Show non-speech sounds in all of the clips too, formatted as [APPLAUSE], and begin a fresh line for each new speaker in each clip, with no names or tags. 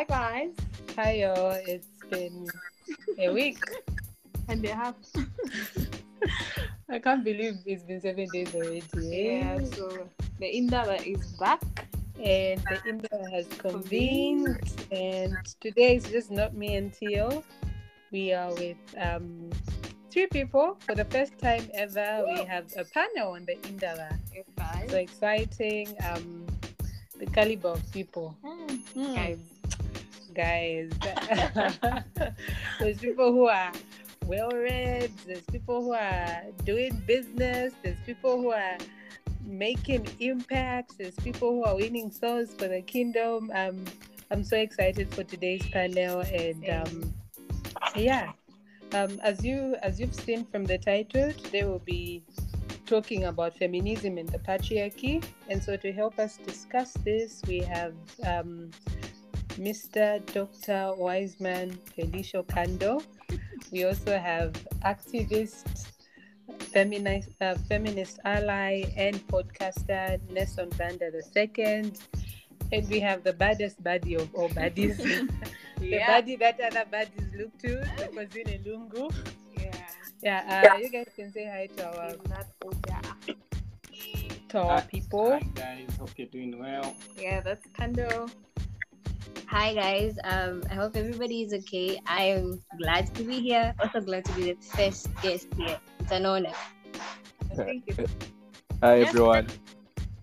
Hi guys.
Hi y'all. It's been a week.
And they have [LAUGHS]
I can't believe it's been seven days already.
yeah, so the Indaba is back.
And the Indaba has convened. And today it's just not me and Tio. We are with um three people. For the first time ever, we have a panel on the Indaba. So exciting. Um the caliber of people.
Mm. Guys.
Guys. [LAUGHS] [LAUGHS] there's people who are well read, there's people who are doing business, there's people who are making impacts, there's people who are winning souls for the kingdom. Um, I'm so excited for today's panel and um, yeah. Um, as you as you've seen from the title, today we'll be talking about feminism and the patriarchy. And so to help us discuss this, we have um, Mr. Dr. Wiseman Felisho Kando. We also have activist, feminist, uh, feminist ally, and podcaster Nason Banda II. And we have the baddest baddie of all baddies, [LAUGHS] the
Yeah.
baddie that other baddies look to, because in a lungu.
Yeah.
Yeah, uh, you guys can say hi to our
In
to our people.
Hi guys, hope you're doing well.
Yeah, that's Kando.
Hi guys, um, I hope everybody is okay. I am glad to be here. Also glad to be the first guest here. It's an honor.
Thank you.
Hi everyone.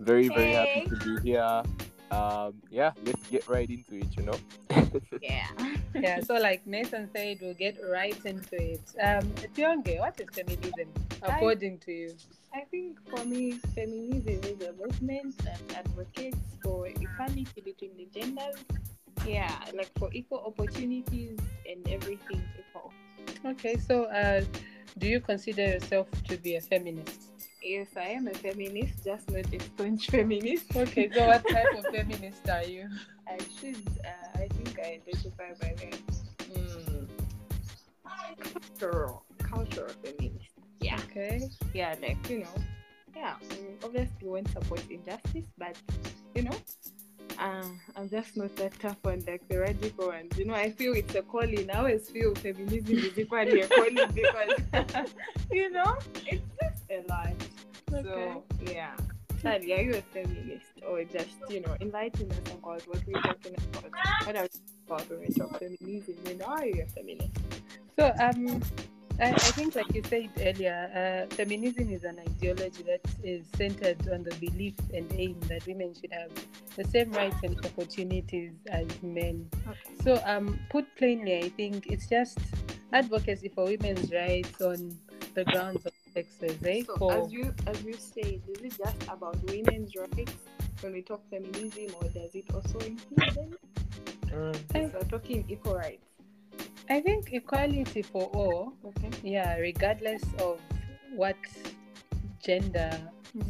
Very very
Hey.
happy to be here. Um yeah, let's get right into it, you know. [LAUGHS]
Yeah.
Yeah, so like Nason said, we'll get right into it. Um, Tionge, what is feminism according to you?
I think for me, feminism is a movement that advocates for equality between the genders. Yeah, like for equal opportunities and everything equal.
Okay, so uh, do you consider yourself to be a feminist?
Yes, I am a feminist, just not a staunch feminist.
Okay, so what [LAUGHS] type of feminist are you?
I should, uh, I think I identify by the
Hmm,
cultural, cultural feminist. Yeah,
okay.
yeah, like, you know, yeah, Obviously, we obviously won't support injustice, but, you know, uh, I'm just not that tough one like the radical ones. You know, I feel it's a calling. I always feel feminism is equally a calling because, [LAUGHS] you know, it's just a lot. So, yeah. Sally, are you a feminist or just, you know, enlighten us about what we're talking about? What are we talking about when we talk feminism? And are you a feminist?
So um, I, I think, like you said earlier, uh, feminism is an ideology that is centered on the belief and aim that women should have the same rights and opportunities as men.
Okay.
So, um, put plainly, I think it's just advocacy for women's rights on the grounds of sexes, eh?
So
for,
as you as you say, is it just about women's rights when we talk feminism, or does it also include them?
I,
So we're talking equal rights.
I think equality for all,
Okay.
yeah, regardless of what gender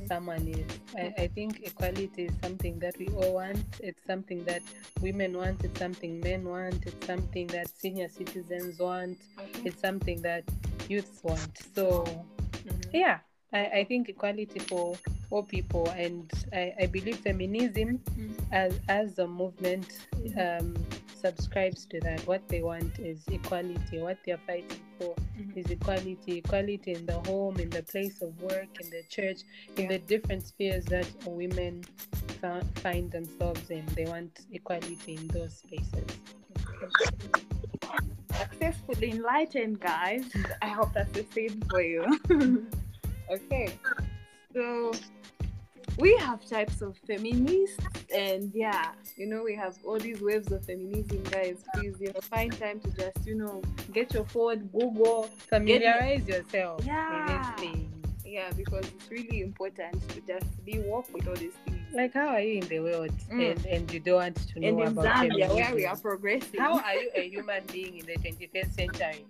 someone is. I, I think equality is something that we all want. It's something that women want. It's something men want. It's something that senior citizens want.
Okay.
It's something that youths want. So,
Mhm.
yeah, I, I think equality for all people. And I, I believe feminism
Mhm.
as, as a movement um, subscribes to that. What they want is equality. What they're fighting for
Mhm.
is equality. Equality in the home, in the place of work, in the church, in
Yeah.
the different spheres that women fa- find themselves in. They want equality in those spaces.
Successfully enlightened, guys. [LAUGHS] I hope that's the same for you. [LAUGHS] okay. So we have types of feminists and yeah, you know, we have all these waves of feminism, guys. Please, you know, find time to just, you know, get your phone, Google.
Familiarize yourself
Yeah.
with these.
Yeah, because it's really important to just be woke with all these things.
Like, how are you in the world
Mm.
and, and you don't want to know
and
about
Zambia, where we are progressing.
How are you a human being in the 21st century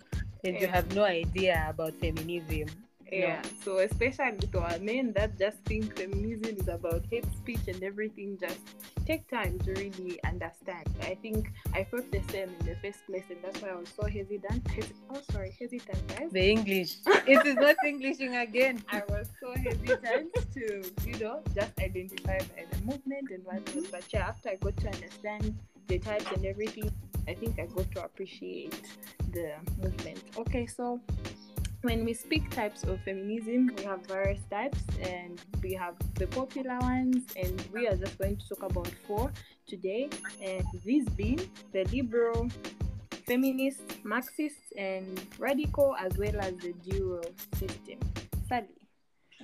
and you [LAUGHS] have no idea about feminism?
Yeah. So especially to our men that just think feminism is about hate speech and everything, just take time to really understand. I think I felt the same in the first place, and that's why I was so hesitant. Hes- oh, sorry, hesitant, guys.
The English. it is not Englishing again. [LAUGHS]
I was so hesitant to, you know, just identify by the movement and whatnot. But yeah, after I got to understand the types and everything, I think I got to appreciate the movement. Okay, so when we speak types of feminism, we have various types and we have the popular ones, and we are just going to talk about four today. And these being the liberal, feminist, Marxist, and radical, as well as the dual system. Sally,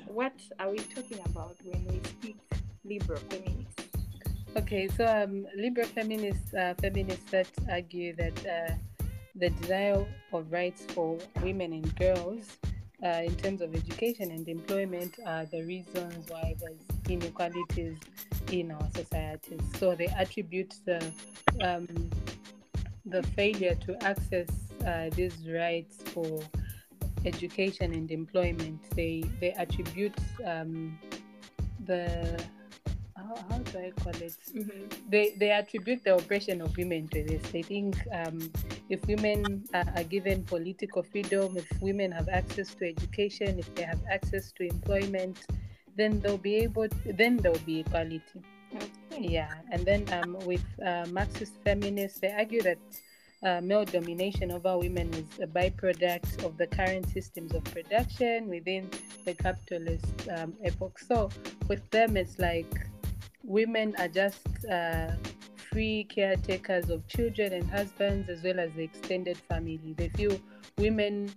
what are we talking about when we speak liberal feminist?
Okay, so um, liberal feminists, uh, feminists that argue that uh, the denial of rights for women and girls uh, in terms of education and employment are the reasons why there's inequalities in our societies. So they attribute the um, the failure to access uh, these rights for education and employment. They they attribute um, the how, how do I call it?
Mm-hmm.
They they attribute the oppression of women to this. They think um, if women are, are given political freedom, if women have access to education, if they have access to employment, then they'll be able. then there'll be equality. Yeah, and then um, with uh, Marxist feminists, they argue that uh, male domination over women is a byproduct of the current systems of production within the capitalist um, epoch. So with them, it's like women are just uh, free caretakers of children and husbands as well as the extended family. They feel women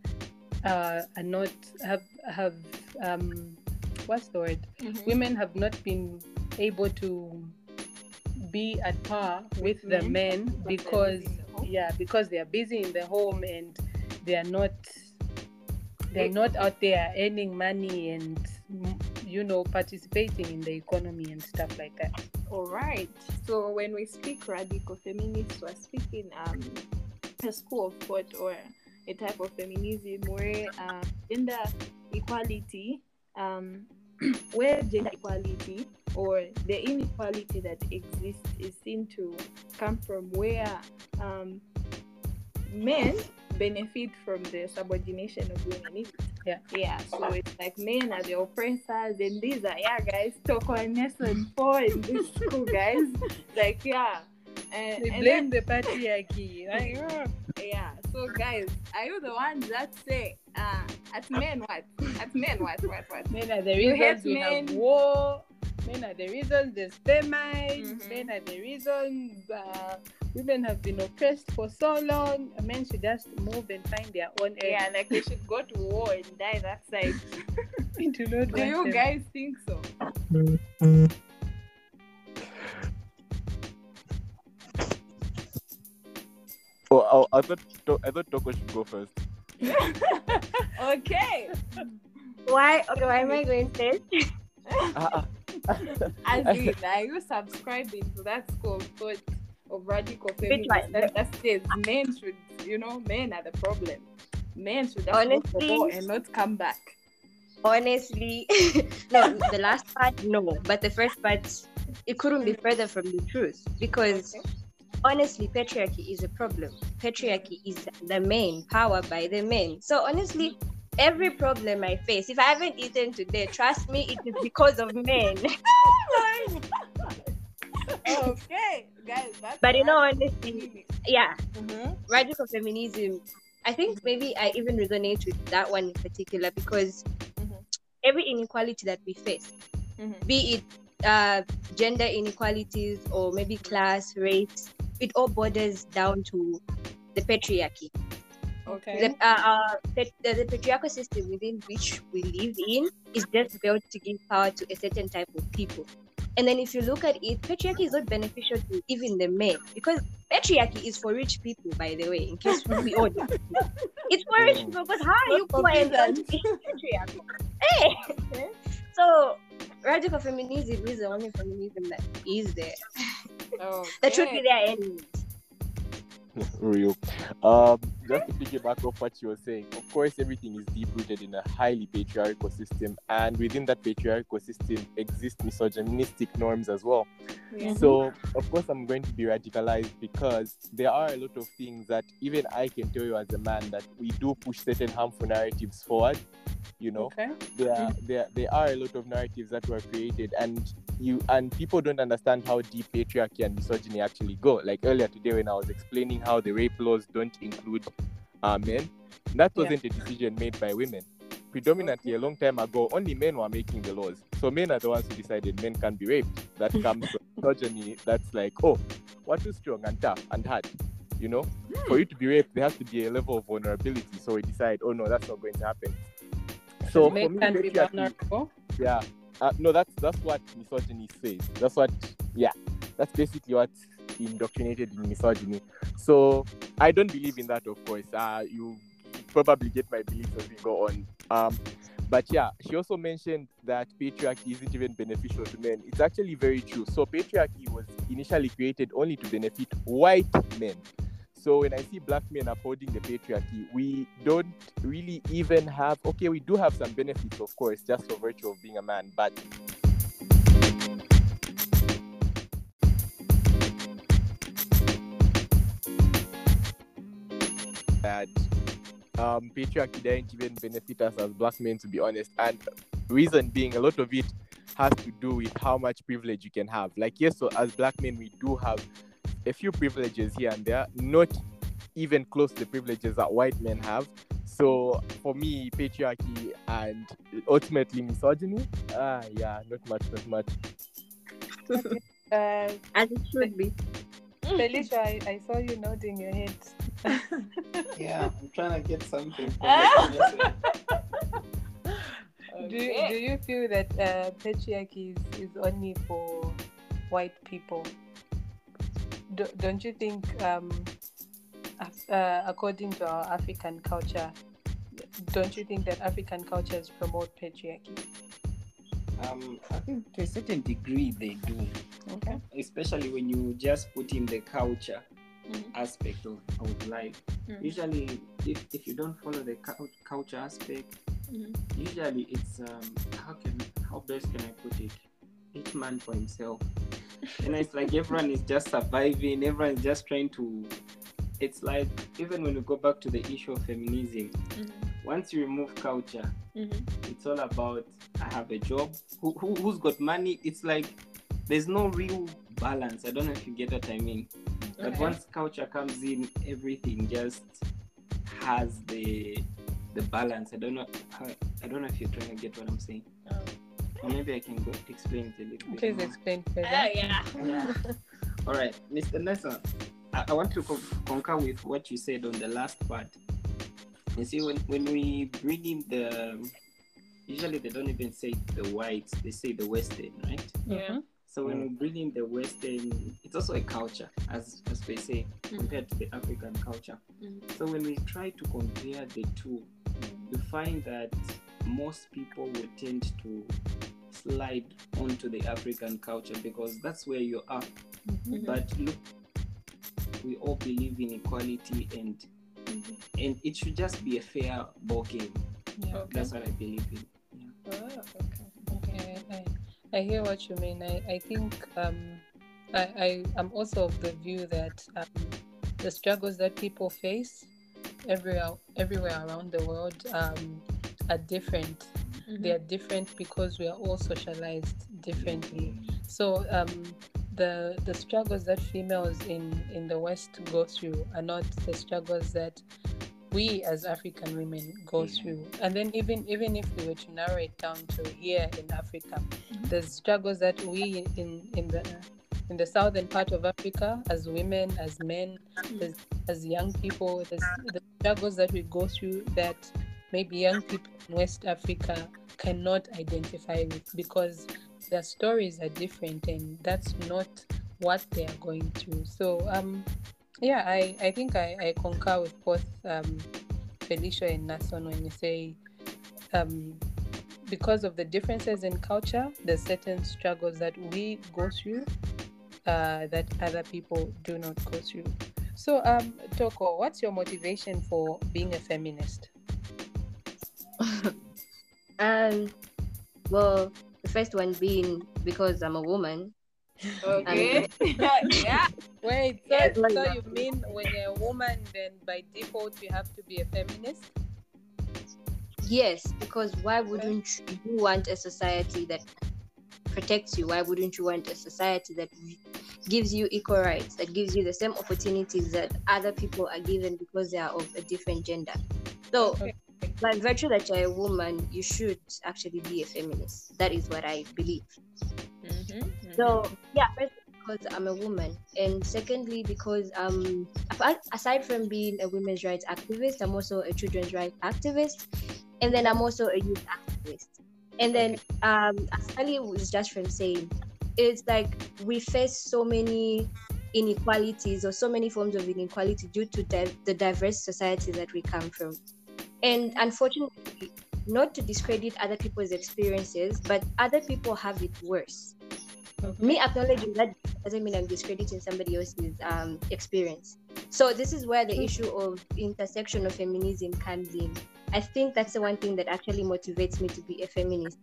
uh, are not have have um, what's the word?
Mhm.
Women have not been able to be at par with the
men,
men
because they're busy in the home.
yeah because they are busy in the home and they are not they're not out there earning money and you know participating in the economy and stuff like that
All right. So when we speak radical feminists, we're speaking um, a school of thought or a type of feminism where um, gender equality, um, [CLEARS THROAT] where gender equality or the inequality that exists is seen to come from where um, men benefit from the subordination of women.
Yeah.
Yeah. So it's like men are the oppressors, and these are yeah, guys. Talk on lesson four in this school, guys. Like yeah. And,
they
and
blame
then-
the patriarchy like [LAUGHS] oh,
yeah. So guys, are you the ones that say uh at men what? At men what? What? What?
men are the reasons we have
men.
war men are the reasons there's famine
Mhm.
men are the reasons uh, women have been oppressed for so long men should just move and find their own
Yeah,
end
like they should go to war and die that side. [LAUGHS]
do
Do you
them.
guys think so?
Oh, I, I thought To- I thought Toko should go first. [LAUGHS]
Okay.
Why? Okay, why am I going first?
Ah, ah. [LAUGHS]
As in, are you subscribing to that school of thought of radical feminism that, that says men should, you know, men are the problem. Men should just go for
Honestly-
and not come back.
Honestly, [LAUGHS] no. The last part, no. But the first part, it couldn't be further from the truth because
Okay.
honestly, patriarchy is a problem. Patriarchy is the main power by the men. So honestly, every problem I face, if I haven't eaten today, trust me, it is because of men. [LAUGHS]
okay, guys. That's
But you know,
radical
honestly,
feminism.
yeah,
Mhm.
radical feminism. I think maybe I even resonate with that one in particular because
Mhm.
every inequality that we face,
Mhm.
be it uh, gender inequalities or maybe class, race, it all borders down to the patriarchy.
Okay.
The, uh, uh, the, the, the patriarchal system within which we live in is just built to give power to a certain type of people. And then if you look at it, patriarchy is not beneficial to even the men because patriarchy is for rich people, by the way, in case we [LAUGHS] all don't know. It's for rich people because how are you
Not for
poor and
peasants.
don't be [LAUGHS] patriarchy? Hey! So radical feminism is the only feminism that is there.
Okay.
That should be there anyways. [LAUGHS]
Real. Um, just to piggyback off what you were saying, of course, everything is deep rooted in a highly patriarchal system, and within that patriarchal system exist misogynistic norms as well.
Yeah.
So, of course, I'm going to be radicalized because there are a lot of things that even I can tell you as a man that we do push certain harmful narratives forward. You know,
Okay.
there are, there there are a lot of narratives that were created and you and people don't understand how deep patriarchy and misogyny actually go. Like earlier today when i was explaining how the rape laws don't include uh, men that wasn't a decision made by women. Predominantly a long time ago only men were making the laws. So men are the ones who decided men can be raped. That [LAUGHS] comes from misogyny. That's like oh what too strong and tough and hard you know? For you to be raped there has to be a level of vulnerability. So we decide oh no that's not going to happen. So
Men can be vulnerable.
yeah. Uh, no, that's that's what misogyny says. That's what yeah. That's basically what indoctrinated in misogyny. So I don't believe in that of course. Uh you probably get my beliefs as we go on. Um but yeah, she also mentioned that patriarchy isn't even beneficial to men. It's actually very true. So patriarchy was initially created only to benefit white men. So when I see black men upholding the patriarchy, we don't really even have okay, we do have some benefits, of course, just for virtue of being a man, but that um, patriarchy didn't even benefit us as black men, to be honest. And reason being, a lot of it has to do with how much privilege you can have. Like, yes, so as black men, we do have a few privileges here and there, not even close to the privileges that white men have. So for me, patriarchy and ultimately misogyny, ah, yeah, not much, not much.
Uh,
As it should be.
Felisho, I, I saw you nodding your head. [LAUGHS]
Yeah, I'm trying to get something. From. [LAUGHS]
Do, do you feel that uh, patriarchy is, is only for white people? Do, don't you think, um, af- uh, according to our African culture, don't you think that African cultures promote patriarchy?
um, I think to a certain degree they do,
Okay.
especially when you just put in the culture
Mhm.
aspect of, of life.
Mhm.
Usually, if, if you don't follow the cul- culture aspect,
Mhm.
usually it's um, how can how best can I put it? Each man for himself. and it's like everyone is just surviving. Everyone is just trying to. It's like even when we go back to the issue of feminism,
Mhm.
once you remove culture,
Mhm.
it's all about I have a job. Who, who who's got money? It's like there's no real balance. I don't know if you get what I mean. But
Okay.
once culture comes in, everything just has the the balance. I don't know. How, I don't know if you're trying to get what I'm saying. Or maybe I can go explain it a little bit.
Please
more.
explain further.
Ah, yeah.
Yeah. [LAUGHS] All right, Mr. Nason, I, I want to co- concur with what you said on the last part. You see, when, when we bring in the, usually they don't even say the whites, they say the Western, right?
Yeah. Mm-hmm.
So when we bring in the Western, it's also a culture, as, as they say, mm. compared to the African culture.
Mhm.
So when we try to compare the two, you find that most people would tend to slide onto the African culture because that's where you are.
Mhm.
But look, we all believe in equality and and it should just be a fair ball game.
Yeah.
That's what I believe in. Yeah.
Oh, okay. Okay. I, I hear what you mean. I, I think um, I, I am also of the view that um, the struggles that people face everywhere everywhere around the world um, are different. They mm-hmm. are different because we are all socialized differently. So um, the the struggles that females in in the West go through are not the struggles that we as African women go
Yeah.
through. And then even even if we were to narrow it down to here in Africa, mm-hmm. the struggles that we in in the in the southern part of Africa as women, as men, mm. as, as young people, the struggles that we go through that maybe young people in West Africa cannot identify with because their stories are different and that's not what they are going through. So um yeah, I, I think I, I concur with both um, Felisho and Nason when you say um, because of the differences in culture, there's certain struggles that we go through uh, that other people do not go through. So, um, Toko, what's your motivation for being a feminist?
Um, well, the first one being because I'm a woman.
Okay. [LAUGHS] yeah.
Wait, so,
Yes, like
so
that.
you mean when you're a woman, then by default you have to be a feminist?
Yes, because why wouldn't you want a society that protects you? Why wouldn't you want a society that gives you equal rights, that gives you the same opportunities that other people are given because they are of a different gender? So,
Okay.
By virtue that you're a woman, you should actually be a feminist. That is what I believe.
Mm-hmm.
So yeah, first because I'm a woman, and secondly because um aside from being a women's rights activist, I'm also a children's rights activist, and then I'm also a youth activist. And then um, as Ali was just from saying, it's like we face so many inequalities or so many forms of inequality due to di- the diverse society that we come from. And unfortunately, not to discredit other people's experiences, but other people have it worse me acknowledging that doesn't mean I'm discrediting somebody else's um, experience. So this is where the issue of intersectional feminism comes in. I think that's the one thing that actually motivates me to be a feminist,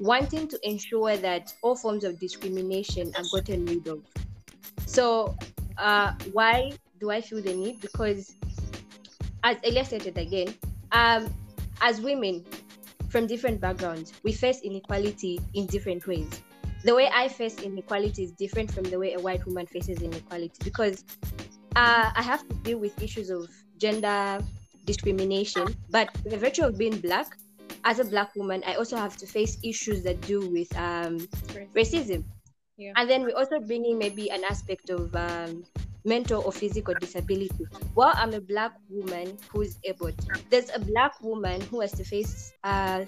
wanting to ensure that all forms of discrimination are gotten rid of. So uh, why do I feel the need? Because as Elia stated again, um, as women from different backgrounds, we face inequality in different ways the way I face inequality is different from the way a white woman faces inequality because uh, I have to deal with issues of gender discrimination. But the virtue of being black, as a black woman, I also have to face issues that do with um, racism.
Yeah.
And then we also bring in maybe an aspect of um, mental or physical disability. While I'm a black woman who's able, there's a black woman who has to face uh,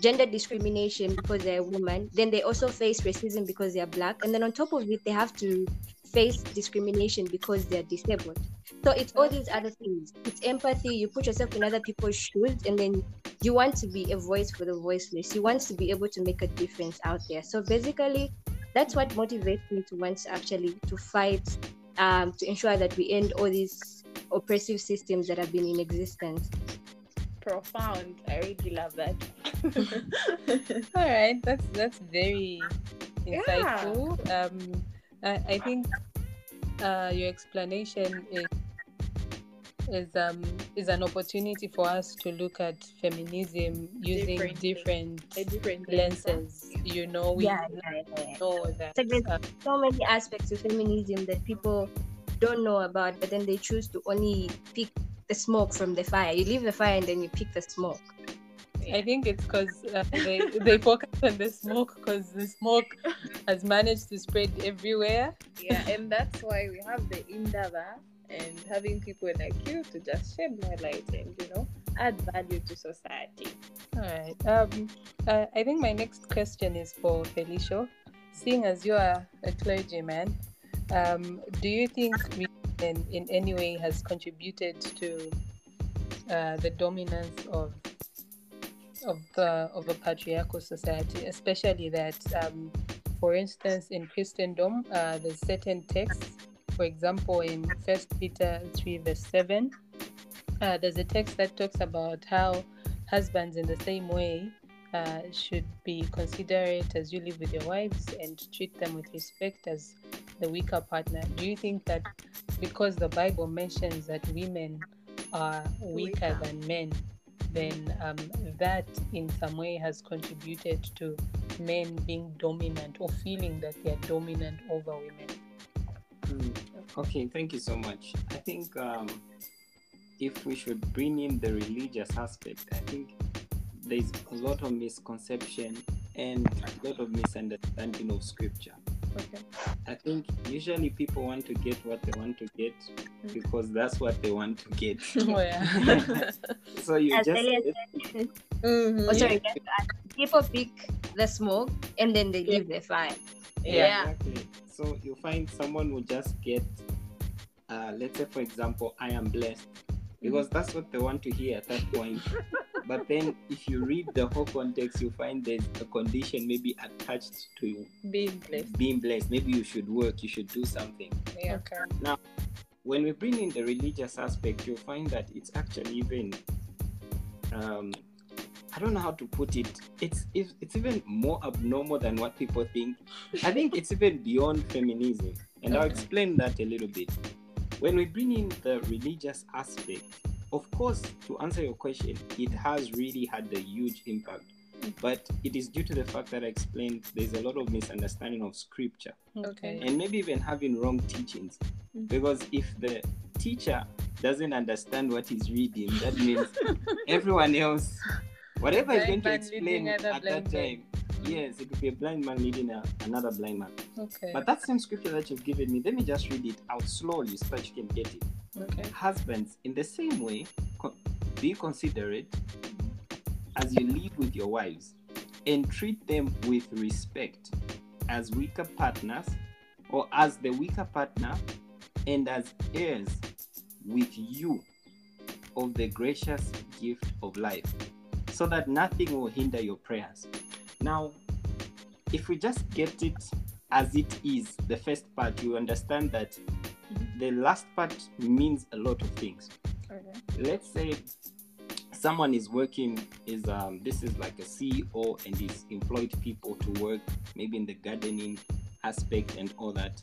gender discrimination because they're a woman. Then they also face racism because they're black. And then on top of it, they have to face discrimination because they're disabled. So it's all these other things. It's empathy. You put yourself in other people's shoes, and then you want to be a voice for the voiceless. You want to be able to make a difference out there. So basically, that's what motivates me to want to actually to fight um, to ensure that we end all these oppressive systems that have been in existence.
Profound. I really love that. [LAUGHS]
All right, that's that's very insightful. Um, I, I think uh, your explanation is is um is an opportunity for us to look at feminism using
Different-
different,
different
lenses. You know, we
Yeah, yeah, yeah.
know that.
It's like
uh,
there's so many aspects of feminism that people don't know about, but then they choose to only pick the smoke from the fire. You leave the fire and then you pick the smoke.
I think it's because uh, they they focus on the smoke because the smoke [LAUGHS] has managed to spread everywhere.
yeah, and that's why we have the Indaba and having people like you to just shed more light and you know add value to society.
All right. Um, uh, I think my next question is for Felisho. Seeing as you are a clergyman, um, do you think religion in any way has contributed to uh, the dominance of of the of a patriarchal society, especially that, um, for instance, in Christendom, uh, there's certain texts. For example, in First Peter three verse seven, uh, there's a text that talks about how husbands, in the same way, uh, should be considerate as you live with your wives and treat them with respect as the weaker partner. Do you think that because the Bible mentions that women are weaker
Weaker.
than men, then um, that in some way has contributed to men being dominant or feeling that they're dominant over women?
Mm, Okay, thank you so much. I think um, if we should bring in the religious aspect, I think there's a lot of misconception and a lot of misunderstanding of scripture.
Okay.
I think usually people want to get what they want to get because that's what they want to get. [LAUGHS]
Oh, yeah. [LAUGHS]
so you
As
just
Elias
Mm-hmm.
Oh, sorry, people pick the smoke and then they leave the fire.
Yeah.
Exactly. So you find someone will just get, uh, let's say, for example, I am blessed, because that's what they want to hear at that point. [LAUGHS] but then, if you read the whole context, you find there's a condition maybe attached to
Being blessed.
being blessed. Maybe you should work, you should do something.
Yeah.
okay.
Now, when we bring in the religious aspect, you'll find that it's actually even, um, I don't know how to put it. It's, it's it's even more abnormal than what people think. I think it's even beyond feminism, and I'll explain that a little bit. When we bring in the religious aspect, of course, to answer your question, it has really had a huge impact. Mm. But it is due to the fact that I explained there's a lot of misunderstanding of scripture
Okay.
and maybe even having wrong teachings. Mm. Because if the teacher doesn't understand what he's reading, that means [LAUGHS] everyone else, whatever is going to explain at that
blind
time, yes, it could be a blind man leading a, another blind man.
Okay.
But that same scripture that you've given me, let me just read it out slowly so that you can get it.
okay.
Husbands, in the same way, co- be considerate as you live with your wives and treat them with respect as weaker partners or as the weaker partner and as heirs with you of the gracious gift of life so that nothing will hinder your prayers. Now, if we just get it as it is, the first part, you understand that the last part means a lot of things.
Okay.
Let's say someone is working is um this is like a CEO and he's employed people to work maybe in the gardening aspect and all that.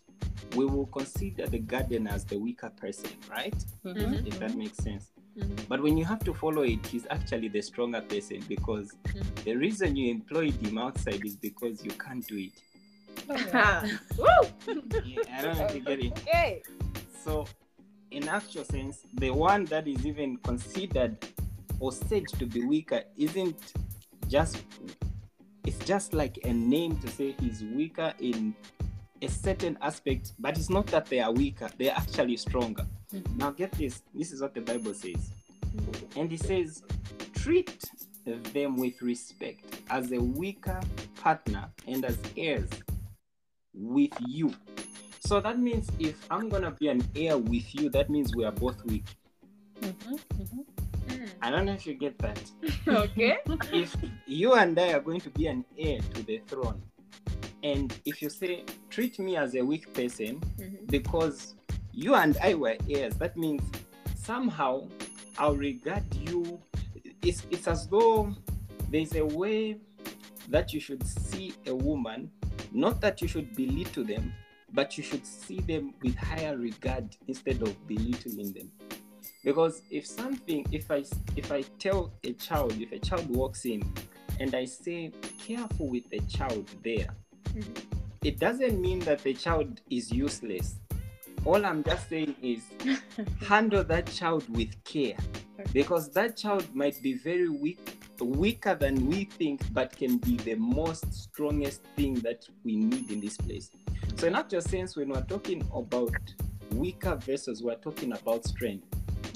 We will consider the gardener as the weaker person, right?
Mhm.
If that makes sense.
Mhm.
But when you have to follow it, he's actually the stronger person because
Mhm.
the reason you employed him outside is because you can't do it.
Oh, yeah. [LAUGHS]
Yeah, I don't know if you get it.
Okay.
So, in actual sense, the one that is even considered or said to be weaker isn't just it's just like a name to say he's weaker in a certain aspect, but it's not that they are weaker, they're actually stronger.
Mhm.
Now get this, this is what the Bible says. And it says, treat them with respect as a weaker partner and as heirs with you. So that means if I'm gonna be an heir with you, that means we are both weak.
Mhm. Mhm.
I don't know if you get that. [LAUGHS]
okay.
if you and I are going to be an heir to the throne, and if you say, treat me as a weak person
Mhm.
because you and I were heirs, that means somehow I'll regard you. It's, it's as though there's a way that you should see a woman, not that you should belittle them, but you should see them with higher regard instead of belittling them because if something if i if i tell a child if a child walks in and i say careful with the child there.
Mhm.
it doesn't mean that the child is useless. All i'm just saying is [LAUGHS] handle that child with care. Because that child might be very weak weaker than we think but can be the most strongest thing that we need in this place. So in actual sense when we're talking about weaker versus we're talking about strength.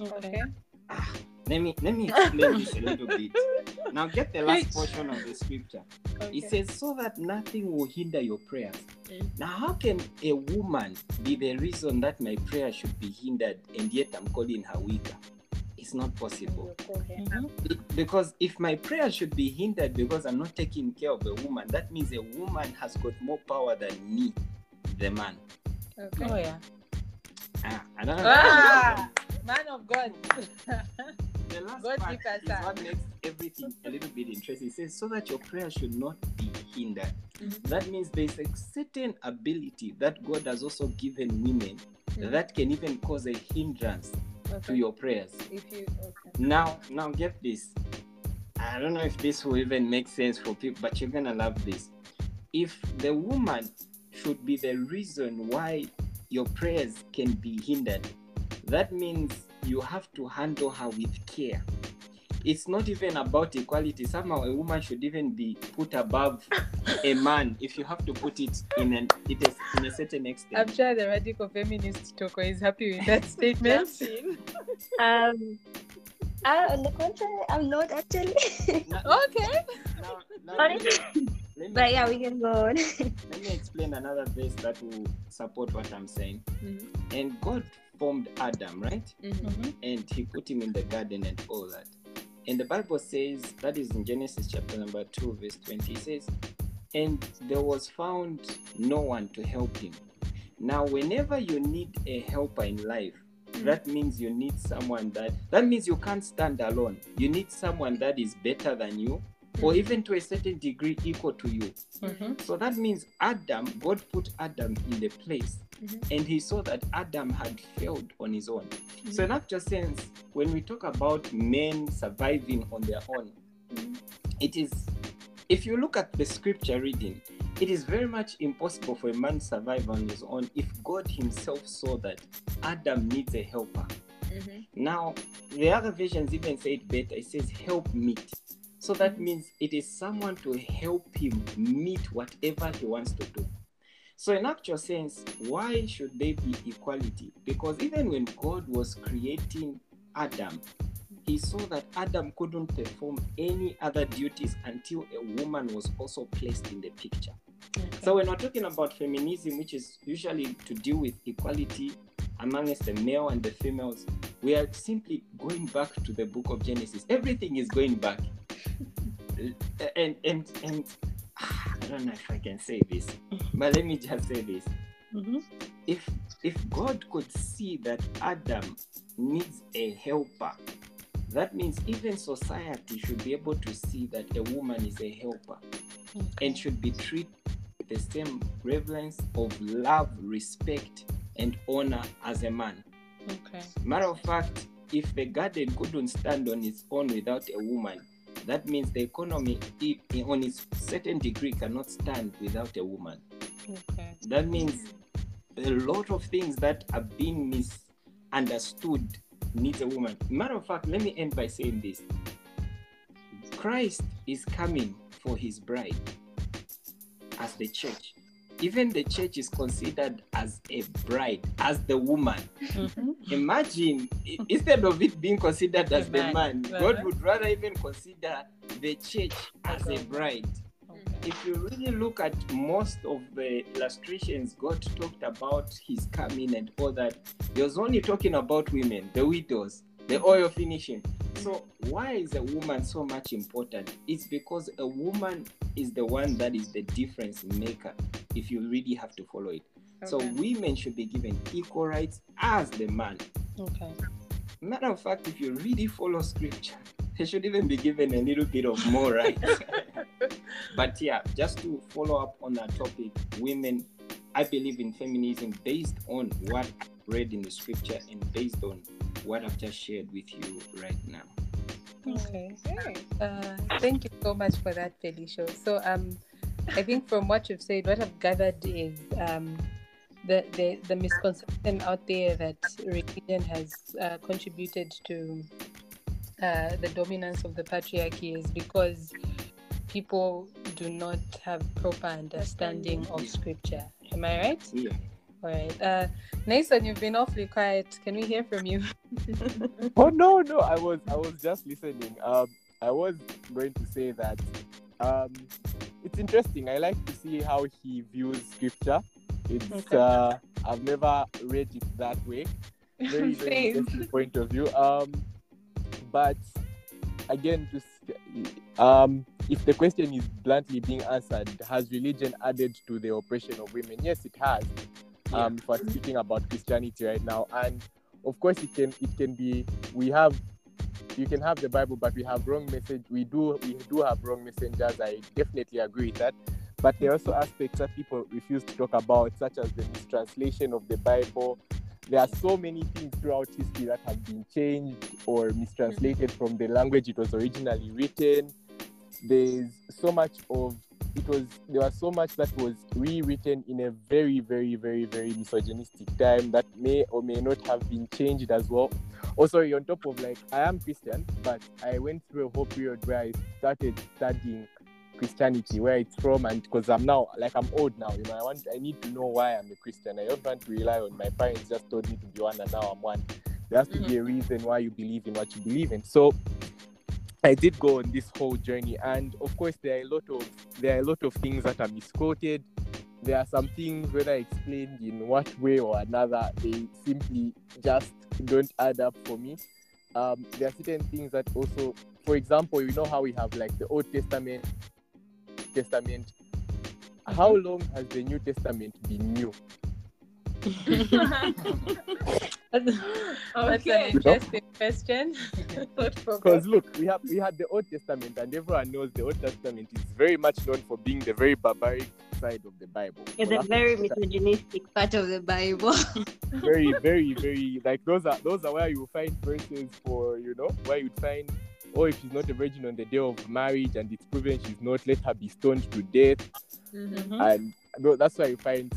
Okay.
Ah, let me let me explain this a little bit. [LAUGHS] Now get the last portion of the scripture.
Okay.
It says, so that nothing will hinder your prayers.
Mm.
Now, how can a woman be the reason that my prayer should be hindered and yet I'm calling her weaker? It's not possible.
Mhm.
Because if my prayer should be hindered because I'm not taking care of a woman, that means a woman has got more power than me, the man.
Okay. Oh yeah.
Ah, I don't know.
Ah, man of God. [LAUGHS]
The last
God
part is
up.
what makes everything a little bit interesting. It says, so that your prayer should not be hindered.
Mhm.
That means there's a certain ability that God has also given women
Mhm.
that can even cause a hindrance to your prayers.
If you okay.
Now, now get this. I don't know if this will even make sense for people, but you're gonna love this. If the woman should be the reason why your prayers can be hindered, that means you have to handle her with care. It's not even about equality. Somehow, a woman should even be put above [LAUGHS] a man if you have to put it in an it is in a certain extent.
I'm sure the radical feminist Toko is happy with that [LAUGHS] statement.
Um, uh, on the contrary, I'm not actually.
Now- [LAUGHS]
okay.
now- now
Sorry.
let me- let me
but yeah, we can go on.
Let me explain another verse that will support what I'm saying.
Mhm.
And God formed Adam, right?
Mhm.
And he put him in the garden and all that. And the Bible says, that is in Genesis chapter number 2, verse 20, it says, And there was found no one to help him. Now, whenever you need a helper in life, that means you need someone that that means you can't stand alone you need someone that is better than you or even to a certain degree equal to you
Mhm.
so that means adam god put adam in the place
Mhm.
and he saw that adam had failed on his own so in actual sense when we talk about men surviving on their own
Mhm.
it is if you look at the scripture reading it is very much impossible for a man to survive on his own if god himself saw that adam needs a helper
Mhm.
now the other versions even say it better it says help meet so that means it is someone to help him meet whatever he wants to do so in actual sense why should there be equality because even when god was creating adam he saw that Adam couldn't perform any other duties until a woman was also placed in the picture.
Okay.
So, when we're talking about feminism, which is usually to deal with equality amongst the male and the females, we are simply going back to the book of Genesis. Everything is going back. And, and, and I don't know if I can say this, but let me just say this
Mhm.
if if God could see that Adam needs a helper, that means even society should be able to see that a woman is a helper
Okay.
and should be treated with the same reverence of love, respect, and honor as a man.
Okay.
Matter of fact, if the garden couldn't stand on its own without a woman, that means the economy, i- eh, on its certain degree, cannot stand without a woman.
Okay.
That means a lot of things that are being misunderstood needs a woman. Matter of fact, let me end by saying this Christ is coming for his bride as the church. Even the church is considered as a bride, as the woman.
Mhm.
Imagine, instead of it being considered as
The
the
man.
man,
Uh-huh.
God would rather even consider the church as a bride
Okay.
if you really look at most of the illustrations God talked about his coming and all that, he was only talking about women, the widows, the oil finishing. So why is a woman so much important? It's because a woman is the one that is the difference maker if you really have to follow it. So women should be given equal rights as the man.
Okay.
Matter of fact, if you really follow scripture, [LAUGHS] they should even be given a little bit of more rights. [LAUGHS] but yeah, just to follow up on that topic, women, I believe in feminism based on what I read in the scripture and based on what I've just shared with you right now.
Okay.
Okay.
Uh, thank you so much for that, Felisho. So, um, I think from what you've said, what I've gathered is um, the, the the misconception out there that religion has uh, contributed to uh, the dominance of the patriarchy is because people do not have proper understanding of scripture. Am I right?
Yeah.
All right. Uh, Nason, you've been awfully quiet. Can we hear from you? [LAUGHS]
Oh no, no, I was I was just listening. Um, I was going to say that um, it's interesting. I like to see how he views scripture. It's
Okay.
uh, I've never read it that way. Very, [LAUGHS] very interesting point of view. Um, but again, to um, if the question is bluntly being answered, has religion added to the oppression of women? Yes, it has. Um, we're speaking about Christianity right now, and of course, it can it can be we have you can have the Bible, but we have wrong message. We do we do have wrong messengers. I definitely agree with that. But there are also aspects that people refuse to talk about, such as the mistranslation of the Bible. There are so many things throughout history that have been changed or mistranslated from the language it was originally written. There's so much of it was there was so much that was rewritten in a very, very, very, very misogynistic time that may or may not have been changed as well. Oh, also, on top of like I am Christian, but I went through a whole period where I started studying Christianity, where it's from, and because I'm now like I'm old now, you know, I want I need to know why I'm a Christian. I don't want to rely on my parents just told me to be one, and now I'm one. There has to be a mm-hmm. reason why you believe in what you believe in. So I did go on this whole journey, and of course, there are a lot of there are a lot of things that are misquoted. There are some things, whether explained in what way or another, they simply just don't add up for me. Um, there are certain things that also, for example, you know how we have like the Old Testament, Testament. How long has the New Testament been new? [LAUGHS] [LAUGHS] [LAUGHS]
That's an
Okay.
interesting question. [LAUGHS]
Because look, we have we had the Old Testament, and everyone knows the Old Testament is very much known for being the very barbaric side of the Bible.
It's
Well,
a very misogynistic part of the Bible. [LAUGHS]
very, very, very like those are those are where you find verses for you know where you'd find oh if she's not a virgin on the day of marriage and it's proven she's not, let her be stoned to death.
Mhm.
And tho- that's why you find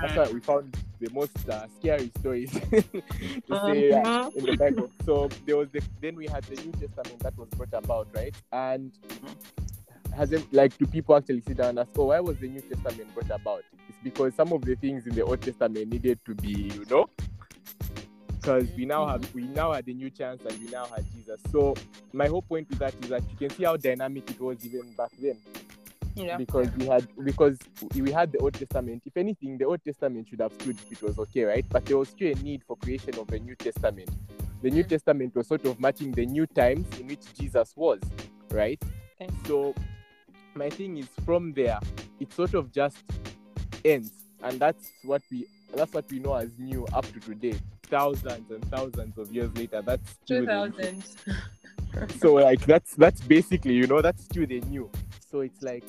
that's why we found the most uh, scary stories [LAUGHS] to say uh,
Uh-huh.
in the Bible. So there was the, then we had the New Testament that was brought about, right? And hasn't like do people actually sit down and ask, oh, why was the New Testament brought about? It's because some of the things in the Old Testament needed to be, you know, because we now have we now had a new chance and we now had Jesus. So my whole point with that is that you can see how dynamic it was even back then
Yeah.
because we had because we had the Old Testament. If anything, the Old Testament should have stood if it was okay, right? But there was still a need for creation of a New Testament. The New. Testament was sort of matching the new times in which Jesus was, right?
Okay.
So my thing is from there, it sort of just ends, and that's what we that's what we know as new up to today. Thousands and thousands of years later, that's
Two thousand.
so like that's that's basically you know that's still the new so it's like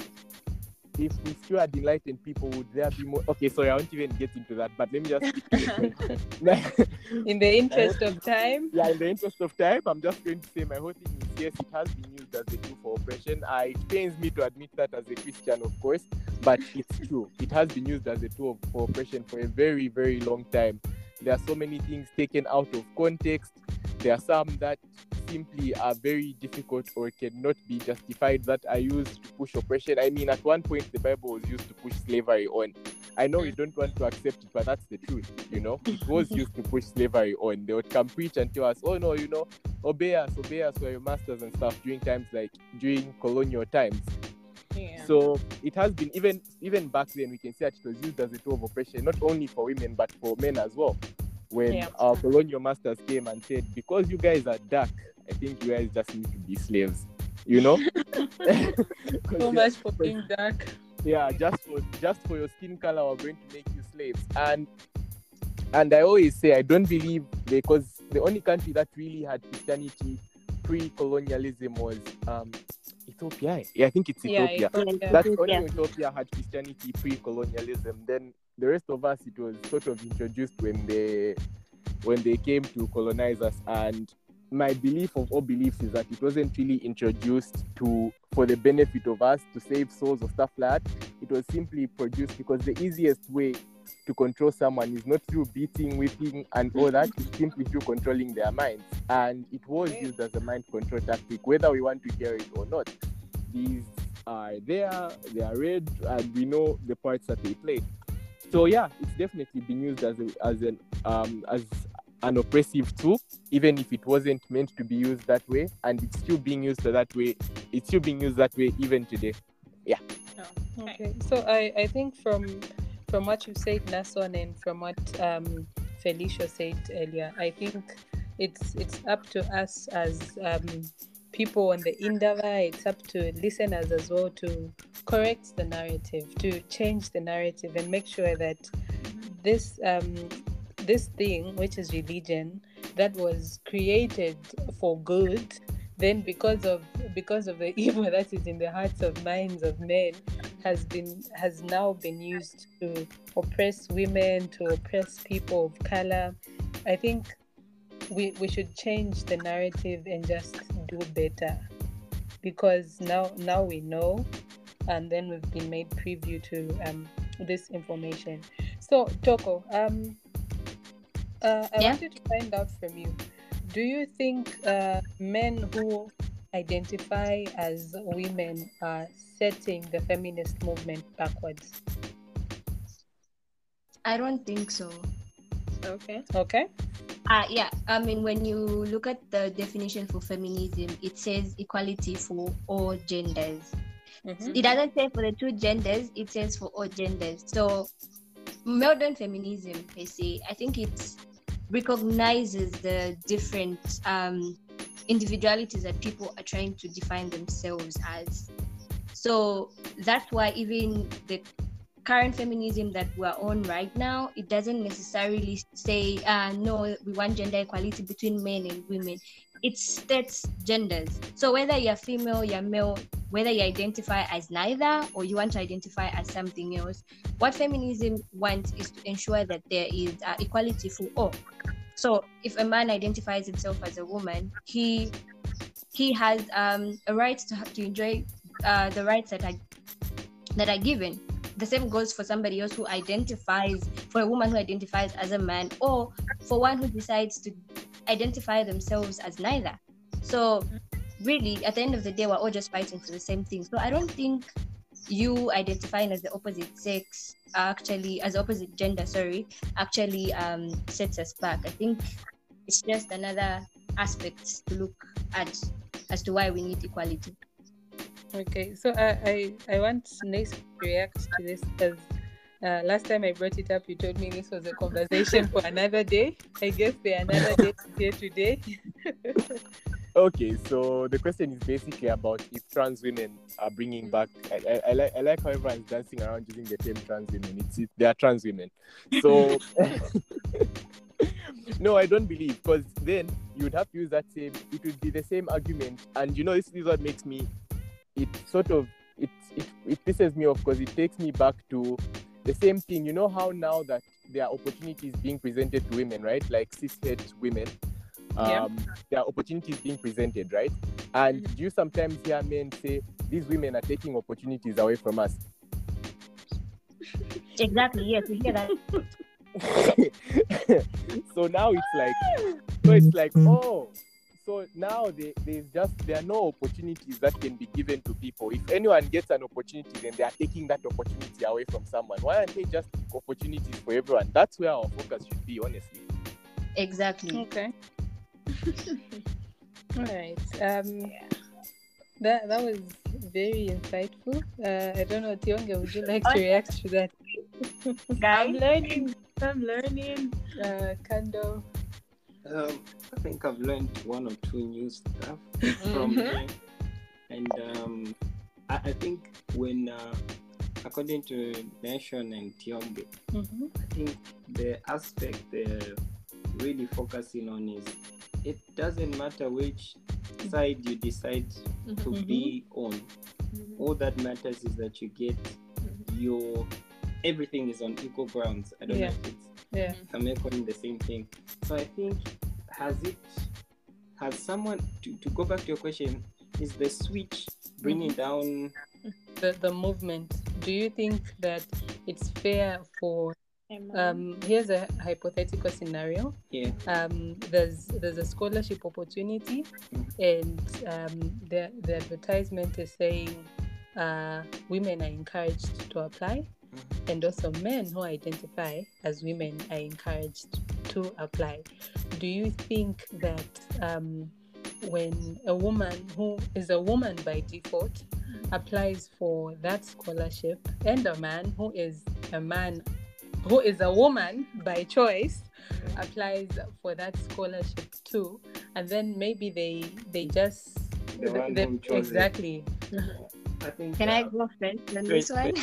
if we still had enlightened people would there be more okay sorry i won't even get into that but let me just stick to the point.
In the interest of time.
yeah in the interest of time i'm just going to say my whole thing is yes it has been used as a tool for oppression uh, it pains me to admit that as a christian of course but it's true it has been used as a tool for oppression for a very very long time there are so many things taken out of context there are some that simply are very difficult or cannot be justified that are used to push oppression. I mean, at one point, the Bible was used to push slavery on. I know you don't want to accept it, but that's the truth, you know? It was used to push slavery on. They would come preach and tell us, oh no, you know, obey us, obey us, we're your masters and stuff during times like during colonial times.
Yeah.
So it has been even even back then we can see that it was used as a tool of oppression, not only for women but for men as well. When
Yeah.
our colonial masters came and said, Because you guys are dark, I think you guys just need to be slaves. You know? [LAUGHS]
so
yeah,
much for being dark.
yeah, just for just for your skin color, we're going to make you slaves. And and I always say I don't believe because the only country that really had Christianity pre-colonialism was um Ethiopia. Yeah, I think it's
Yeah,
Ethiopia.
Ethiopia.
That's only
Yeah.
Ethiopia had Christianity pre-colonialism. Then the rest of us, it was sort of introduced when they when they came to colonize us. And my belief of all beliefs is that it wasn't really introduced to for the benefit of us to save souls or stuff like that. It was simply produced because the easiest way to control someone is not through beating, whipping, and all that. It's simply through controlling their minds. And it was used as a mind control tactic, whether we want to hear it or not. These are there, they are read, and we know the parts that they play. So yeah, it's definitely been used as a, as an um as an oppressive tool, even if it wasn't meant to be used that way, and it's still being used that way. It's still being used that way even today. Yeah.
Okay, so I, I think from from what you said, Nason, and from what um, Felisho said earlier, I think it's it's up to us as um, people on the Indaba, it's up to listeners as well to correct the narrative, to change the narrative, and make sure that this um, this thing, which is religion, that was created for good, then because of because of the [LAUGHS] evil that is in the hearts of minds of men, has been has now been used to oppress women, to oppress people of color. I think we we should change the narrative and just do better because now now we know and then we've been made preview to um this information. So Toko, um uh, I
Yeah.
wanted to find out from you. Do you think uh, men who identify as women are setting the feminist movement backwards?
I don't think so.
Okay.
Okay.
Uh, yeah, I mean, when you look at the definition for feminism, it says equality for all genders.
Mhm.
It doesn't say for the two genders, it says for all genders. So, modern feminism, per se, I think it recognizes the different um, individualities that people are trying to define themselves as. So, that's why even the current feminism that we're on right now, it doesn't necessarily say, uh, no, we want gender equality between men and women. It states genders. So whether you're female, you're male, whether you identify as neither or you want to identify as something else, what feminism wants is to ensure that there is uh, equality for all. So if a man identifies himself as a woman, he he has um, a right to, to enjoy uh, the rights that are that are given. The same goes for somebody else who identifies, for a woman who identifies as a man, or for one who decides to identify themselves as neither. So, really, at the end of the day, we're all just fighting for the same thing. So, I don't think you identifying as the opposite sex actually as opposite gender sorry actually um sets us back i think it's just another aspect to look at as to why we need equality
Okay, so I I, I want Nace to react to this because uh, last time I brought it up, you told me this was a conversation for another day. I guess there another [LAUGHS] day here today. [LAUGHS]
Okay, so the question is basically about if trans women are bringing back. I, I, I like I like how everyone's dancing around using the term trans women. It's it, they are trans women. So [LAUGHS] no, I don't believe because then you would have to use that same. It would be the same argument, and you know this is what makes me. It sort of it it, it pisses me off because it takes me back to the same thing. You know how now that there are opportunities being presented to women, right? Like cishet women
Yeah.
um, there are opportunities being presented, right? And do you sometimes hear men say these women are taking opportunities away from us? [LAUGHS]
exactly yes we hear that [LAUGHS]
so now it's like, so it's like, oh, so now they, there's just there are no opportunities that can be given to people. If anyone gets an opportunity, then they are taking that opportunity away from someone. Why aren't they just opportunities for everyone? That's where our focus should be, honestly.
exactly
Okay. [LAUGHS] All right. Um, that that was very insightful. Uh, I don't know, Tionge, would you like to react to that? [LAUGHS]
I'm learning. I'm learning.
Uh, Kando.
Um, I think I've learned one or two new stuff from
Mhm.
and um, I, I think when, uh, according to Nason and Tionge,
Mm-hmm.
I think the aspect they're really focusing on is it doesn't matter which side you decide to be on. All that matters is that you get your everything is on equal grounds. I don't
Yeah.
know if it's
Yeah.
I'm echoing the same thing. So I think has it has someone to, to go back to your question, is the switch bringing down
The the movement. Do you think that it's fair for um here's a hypothetical scenario.
yeah
um, there's there's a scholarship opportunity, and um, the the advertisement is saying uh, women are encouraged to apply, and also men who identify as women are encouraged to apply. Do you think that um, when a woman who is a woman by default applies for that scholarship, and a man who is a man who is a woman by choice applies for that scholarship too and then maybe they they just
The
they-
who chose
exactly. [LAUGHS]
I think
can
uh,
i go first on this one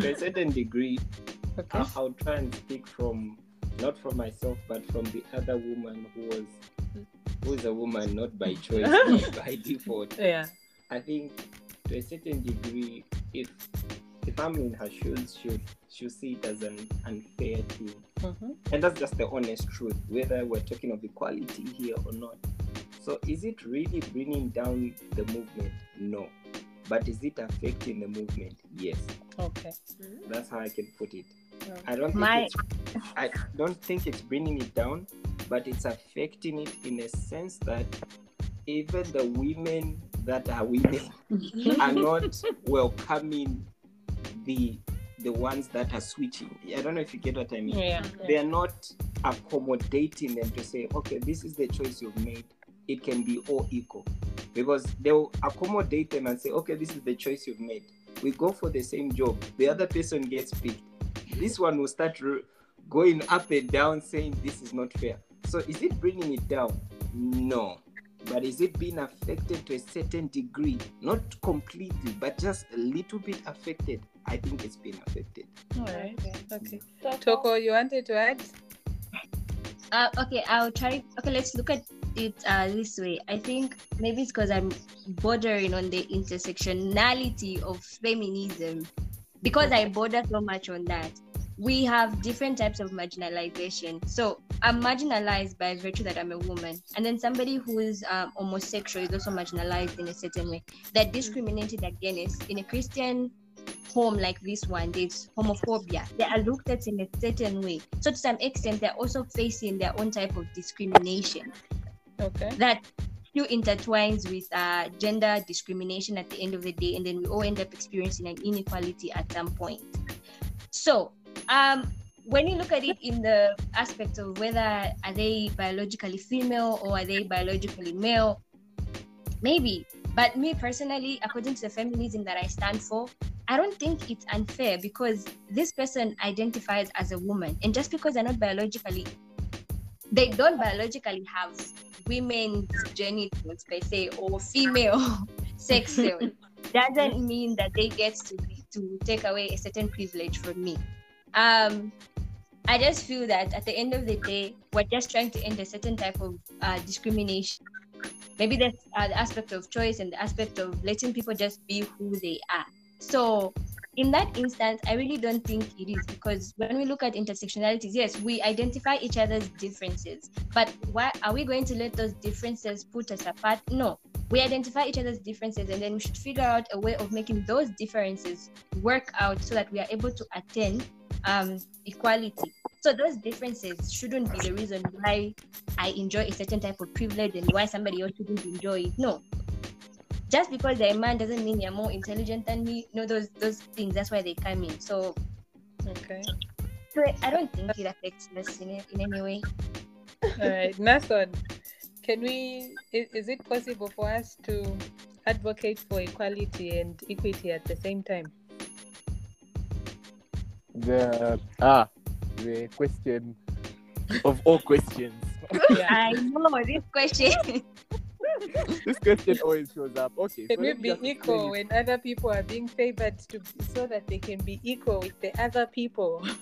to a certain degree
okay
I- I'll try and speak from not from myself but from the other woman who was who is a woman not by [LAUGHS] choice but by default.
yeah
I think to a certain degree, if if I'm in her shoes, she'll she'll see it as an unfair thing,
Mhm.
and that's just the honest truth. Whether we're talking of equality here or not. So, is it really bringing down the movement? No, but is it affecting the movement? Yes.
okay
That's how I can put it.
Yeah.
I don't think
My-
it's, I don't think it's bringing it down, but it's affecting it in a sense that even the women that are women [LAUGHS] are not welcoming the the ones that are switching. I don't know if you get what I mean.
yeah
They are not accommodating them to say, okay, this is the choice you've made. It can be all equal. Because they'll accommodate them and say, okay, this is the choice you've made. We go for the same job. The other person gets picked. This one will start re- going up and down saying this is not fair. So is it bringing it down? No. but is it being affected to a certain degree? Not completely, but just a little bit affected. I think it's been affected.
All right. Okay.
So,
Toko, you wanted to add?
Uh, okay, I'll try. Okay, let's look at it uh, this way. I think maybe it's because I'm bordering on the intersectionality of feminism. Because I border so much on that, we have different types of marginalization. So I'm marginalized by virtue that I'm a woman, and then somebody who is um, homosexual is also marginalized in a certain way. They're discriminated against in a Christian home like this one, there's homophobia. They are looked at in a certain way. So to some extent, they're also facing their own type of discrimination
Okay.
that still intertwines with uh, gender discrimination at the end of the day, and then we all end up experiencing an inequality at some point. So, um, when you look at it in the aspect of whether are they biologically female or are they biologically male, maybe. But me personally, according to the feminism that I stand for, I don't think it's unfair because this person identifies as a woman, and just because they're not biologically, they don't biologically have women's genitals per se or female [LAUGHS] sex [LAUGHS] doesn't mean that they get to to take away a certain privilege from me. Um, I just feel that at the end of the day, we're just trying to end a certain type of uh, discrimination. Maybe that's uh, the aspect of choice and the aspect of letting people just be who they are. So, in that instance, I really don't think it is because when we look at intersectionalities, yes, we identify each other's differences, but why are we going to let those differences put us apart? No, we identify each other's differences and then we should figure out a way of making those differences work out so that we are able to attain um, equality. So those differences shouldn't be the reason why I enjoy a certain type of privilege and why somebody else shouldn't enjoy it. No. Just because they're a man doesn't mean they're more intelligent than me. No, those those things. That's why they come in. So,
Okay.
so I don't think it affects us in, in any way.
All right. Nason, can we, is, is it possible for us to advocate for equality and equity at the same time?
The ah, the question of all questions. [LAUGHS]
Yeah.
I know this question. [LAUGHS] [LAUGHS]
this question always shows up. Okay.
Can
so
we be equal when other people are being favored to so that they can be equal with the other people? [LAUGHS]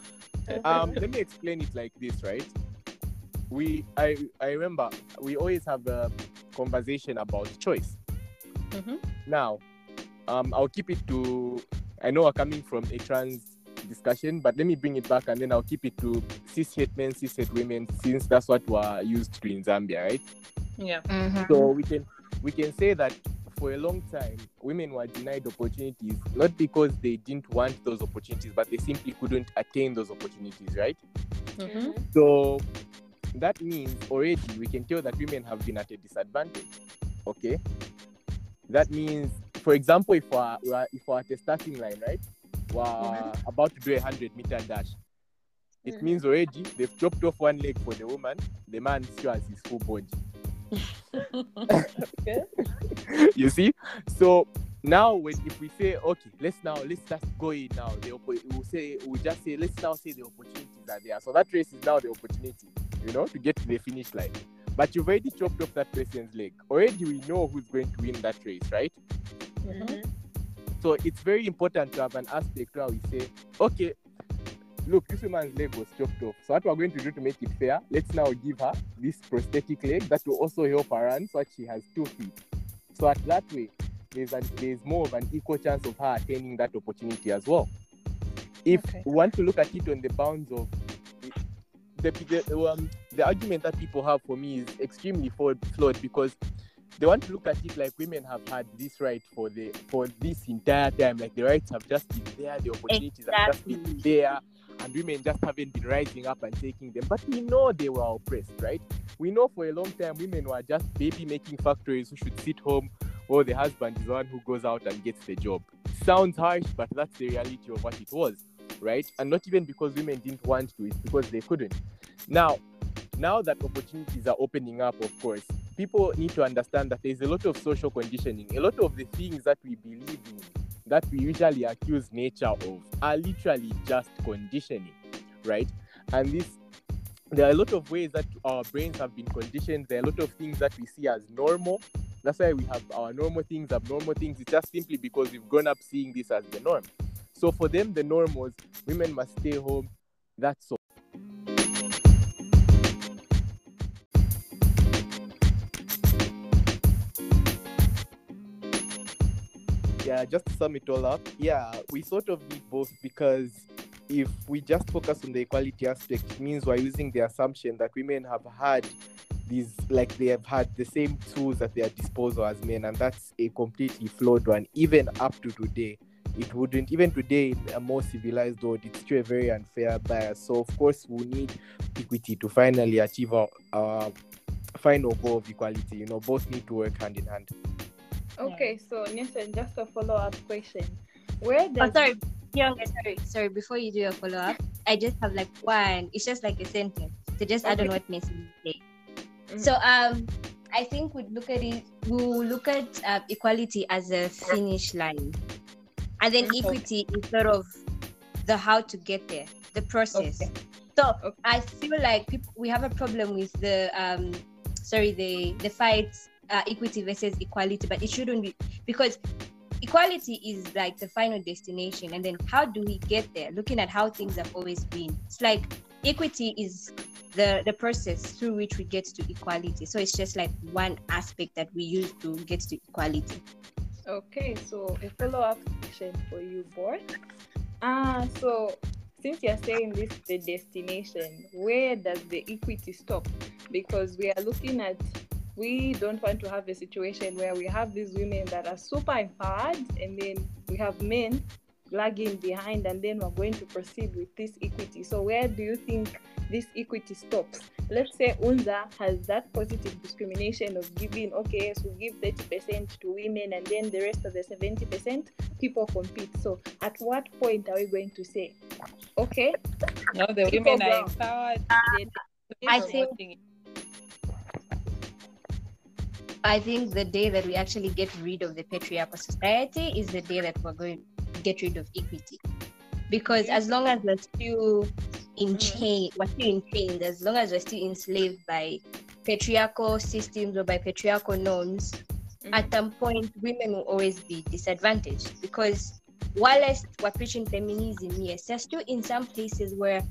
Um, let me explain it like this, right? We, I, I remember we always have a conversation about choice.
Mhm.
Now, um, I'll keep it to. I know we're coming from a trans discussion, but let me bring it back and then I'll keep it to cis het men, cis het women, since that's what we're used to in Zambia, right?
Yeah.
So we can we can say that for a long time, women were denied opportunities not because they didn't want those opportunities, but they simply couldn't attain those opportunities, right?
Mhm.
So that means already we can tell that women have been at a disadvantage. Okay. That means, for example, if we're, we're if we're at a starting line, right? We're about to do a hundred meter dash. It
Mhm.
means already they've chopped off one leg for the woman. The man still has his full body.
Okay. [LAUGHS]
you see so now when if we say okay let's now let's just go in now the we'll say we'll just say let's now say the opportunities are there so that race is now the opportunity you know to get to the finish line but you've already chopped off that person's leg already we know who's going to win that race right
Mhm.
so it's very important to have an aspect where we say okay look this woman's leg was chopped off. So what we're going to do to make it fair let's now give her this prosthetic leg that will also help her run so that she has two feet. So at that way there's an, there's more of an equal chance of her attaining that opportunity as well. If
Okay.
we want to look at it on the bounds of the the, um, the argument that people have for me is extremely flawed, flawed because they want to look at it like women have had this right for the for this entire time. Like the rights have just been there the opportunities have just been there and women just haven't been rising up and taking them. But we know they were oppressed right? We know for a long time women were just baby making factories who should sit home while the husband is the one who goes out and gets the job. Sounds harsh but that's the reality of what it was right? And not even because women didn't want to it's because they couldn't. Now now that opportunities are opening up of course people need to understand that there's a lot of social conditioning a lot of the things that we believe in that we usually accuse nature of are literally just conditioning right and this there are a lot of ways that our brains have been conditioned. There are a lot of things that we see as normal. That's why we have our normal things, abnormal things. It's just simply because we've grown up seeing this as the norm. So for them, the norm was women must stay home. That's all. Yeah, just to sum it all up, yeah, we sort of need both because if we just focus on the equality aspect, it means we're using the assumption that women have had these, like they have had the same tools at their disposal as men, and that's a completely flawed one. Even up to today, it wouldn't. Even today, in a more civilized world, it's still a very unfair bias. So, of course, we need equity to finally achieve our, our final goal of equality. You know, both need to work hand in hand.
Okay, so Nason, just a follow up question. Where does
Oh, sorry. Yeah, okay, sorry, sorry. Before you do your follow up, I just have like one. It's just like a sentence So just add on
Okay.
what Nason said.
Mhm.
So um, I think we look at it. We'll look at uh, equality as a finish line, and then
Okay.
equity is sort of the how to get there, the process.
Okay.
So
Okay.
I feel like people, we have a problem with the um, sorry, the the fight uh, equity versus equality, but it shouldn't be because equality is like the final destination and then how do we get there looking at how things have always been it's like equity is the the process through which we get to equality so it's just like one aspect that we use to get to equality
Okay, so a follow up question for you, both. Ah, so since you're saying this the destination, where does the equity stop? Because we are looking at we don't want to have a situation where we have these women that are super empowered and then we have men lagging behind and then we're going to proceed with this equity. So where do you think this equity stops? Let's say UNZA has that positive discrimination of giving, okay, so we give 30% to women and then the rest of the 70% people compete. So at what point are we going to say, okay,
No, the
People
women are
ground.
empowered. They- they
I
are
think-
promoting it.
I think the day that we actually get rid of the patriarchal society is the day that we're going to get rid of equity because as long as we're still in
Mhm.
chain we're still in chains as long as we're still enslaved by patriarchal systems or by patriarchal norms
Mhm.
at some point women will always be disadvantaged because whilst we're preaching feminism yes. There's still in some places where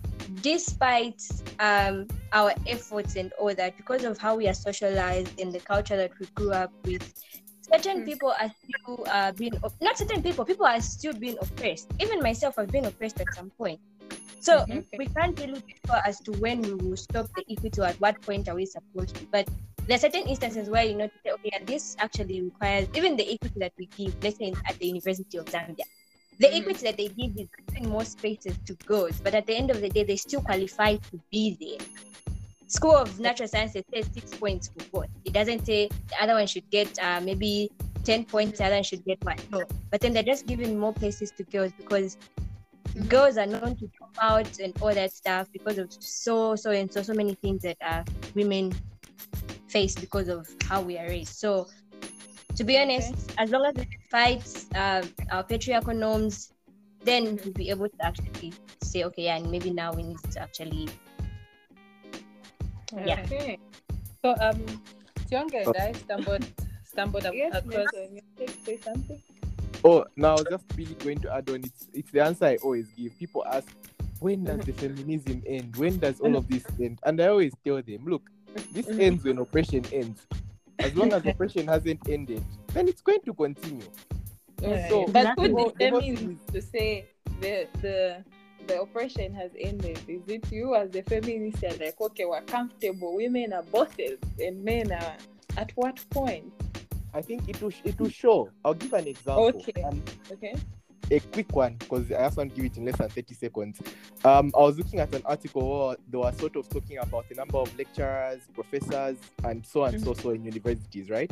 despite um, our efforts and all that because of how we are socialized and the culture that we grew up with certain
Mm.
people are still uh, being not certain people people are still being oppressed. Even myself i've been oppressed at some point. So
Mhm.
We can't really be sure as to when we will stop the equity or at what point are we supposed to. But there are certain instances where you know to say, okay this actually requires even the equity that we give let's say at the university of zambia the
Mhm.
equity that they give is giving more spaces to girls but at the end of the day they still qualify to be there. School of natural sciences says six points for both. It doesn't say the other one should get uh, maybe 10 points the other one should get one. No. But then they're just giving more places to girls because
Mhm.
girls are known to drop out and all that stuff because of so so and so so many things that uh, women face because of how we are raised. So to be honest as long as we fight um, our patriarchal norms then we'll be able to actually say okay yeah, and maybe now we need to actually Yeah.
Okay.
So um, Tionge and I stumbled stumbled up
Yes,
across.
Nason, you want say something?
Oh, now just really going to add on. It's it's the answer I always give. People ask, when does the feminism end? When does all of this end? And I always tell them, look, this
Mhm.
ends when oppression ends. As long as oppression hasn't ended, then it's going to continue.
Yeah,
So-
but
Exactly.
who
The whole-
determines
to say the the the oppression has ended? Is it you as the feminist are like, okay, we're comfortable, women are bosses and men are at what point?
I think it will it will show. I'll give an example.
Okay.
Um,
Okay.
A quick one because I just want to give it in less than 30 seconds. Um, I was looking at an article where they were sort of talking about the number of lecturers, professors, and so and so so in universities, right?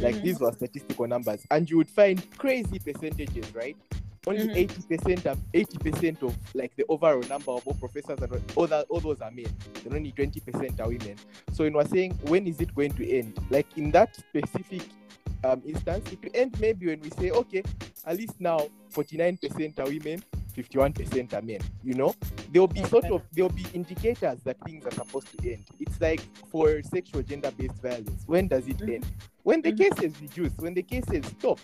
Like
Mhm.
these were statistical numbers, and you would find crazy percentages, right? Only
Mhm.
80% of 80% of like the overall number of all professors and all that all those are men. Then only 20% are women. So it was saying when is it going to end? Like in that specific um, instance, it will end maybe when we say, okay, at least now 49% are women, 51% are men. You know, there'll be sort of there'll be indicators that things are supposed to end. It's like for sexual gender-based violence. When does it
Mhm.
end? When the
Mhm.
cases reduce. When the cases stop.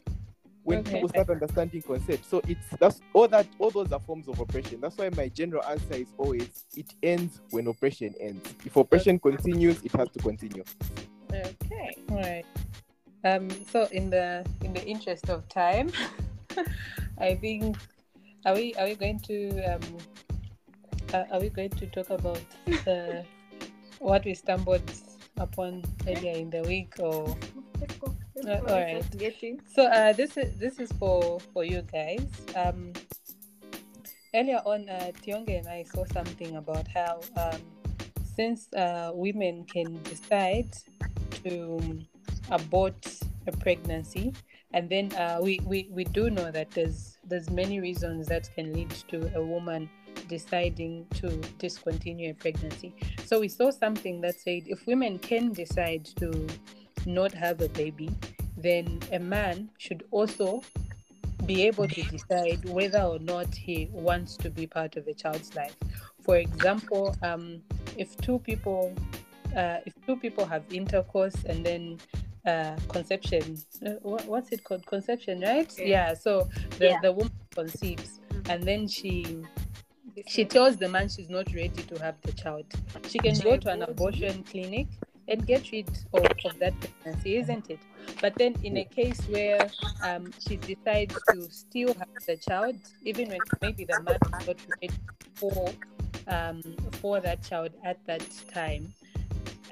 When
Okay.
people start understanding consent. So it's that's all that all those are forms of oppression. That's why my general answer is always it ends when oppression ends. If oppression continues, it has to continue.
Okay. All right. Um. So in the in the interest of time, [LAUGHS] I think are we are we going to um uh, are we going to talk about the [LAUGHS] what we stumbled upon earlier in the week or
Let's go. Let's
Uh,
go.
all right.
just get in.
so uh this is this is for for you guys um earlier on uh Tionge and I saw something about how um since uh women can decide to abort a pregnancy. And then uh, we, we we do know that there's there's many reasons that can lead to a woman deciding to discontinue a pregnancy. So we saw something that said if women can decide to not have a baby then a man should also be able to decide whether or not he wants to be part of a child's life. For example um, if two people uh, if two people have intercourse and then uh, conception. Uh, what, what's it called? Conception right?
Yeah.
yeah, so the,
Yeah.
the woman conceives
Mhm.
and then she she tells the man she's not ready to have the child. She can go to an abortion clinic and get rid of, of that pregnancy isn't it? But then in a case where um, she decides to still have the child even when maybe the man is not ready for um, for that child at that time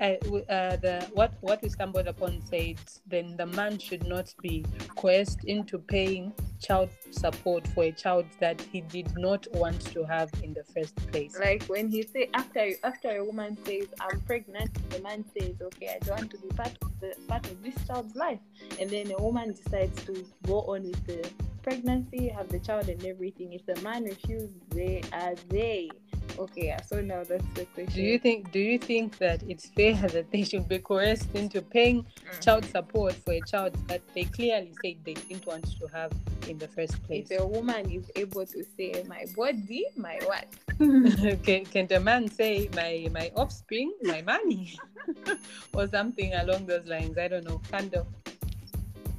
uh, uh, the what what we stumbled upon said then the man should not be coerced into paying child support for a child that he did not want to have in the first place.
Like when he say after after a woman says I'm pregnant, the man says, Okay, I don't want to be part of the part of this child's life. And then a woman decides to go on with the pregnancy, have the child and everything. If the man refuses, they are they. Okay, so now that's the question.
Do you think do you think that it's fair [LAUGHS] that they should be coerced into paying
Mm.
child support for a child that they clearly said they didn't want to have in the first place?
if a woman is able to say my body, my what? [LAUGHS]
can, can the man say my my offspring, my money, [LAUGHS] or something along those lines? I don't know. Kind of.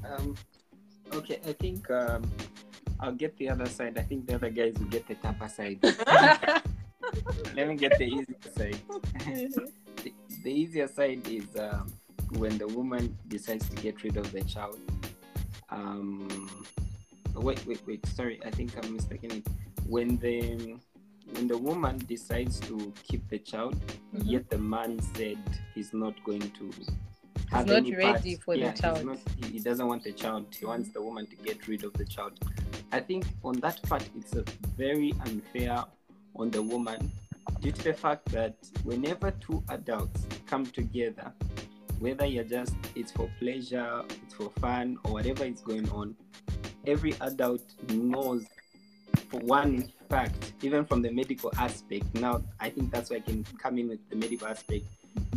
Um, okay, I think um, I'll get the other side. I think the other guys will get the tougher side. [LAUGHS] Let me get the easier side. the, the easier side is um, when the woman decides to get rid of the child. Um, wait, wait, wait. Sorry, I think I'm mistaken. It when the when the woman decides to keep the child,
Mhm.
yet the man said he's not going to. Have
not
any
ready
part-
for the
yeah, he's
child.
not- he, he doesn't want the child. He wants the woman to get rid of the child. I think on that part, it's a very unfair on the woman due to the fact that whenever two adults come together, whether you're just it's for pleasure, it's for fun, or whatever is going on, every adult knows for one fact, even from the medical aspect. Now, I think that's why I can come in with the medical aspect.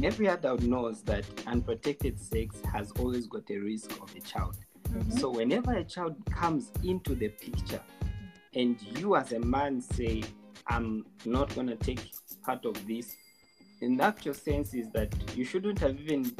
Every adult knows that unprotected sex has always got a risk of a child. Mm-hmm. So whenever a child comes into the picture, and you as a man say, "I'm not gonna take part of this," in the actual sense is that you shouldn't have even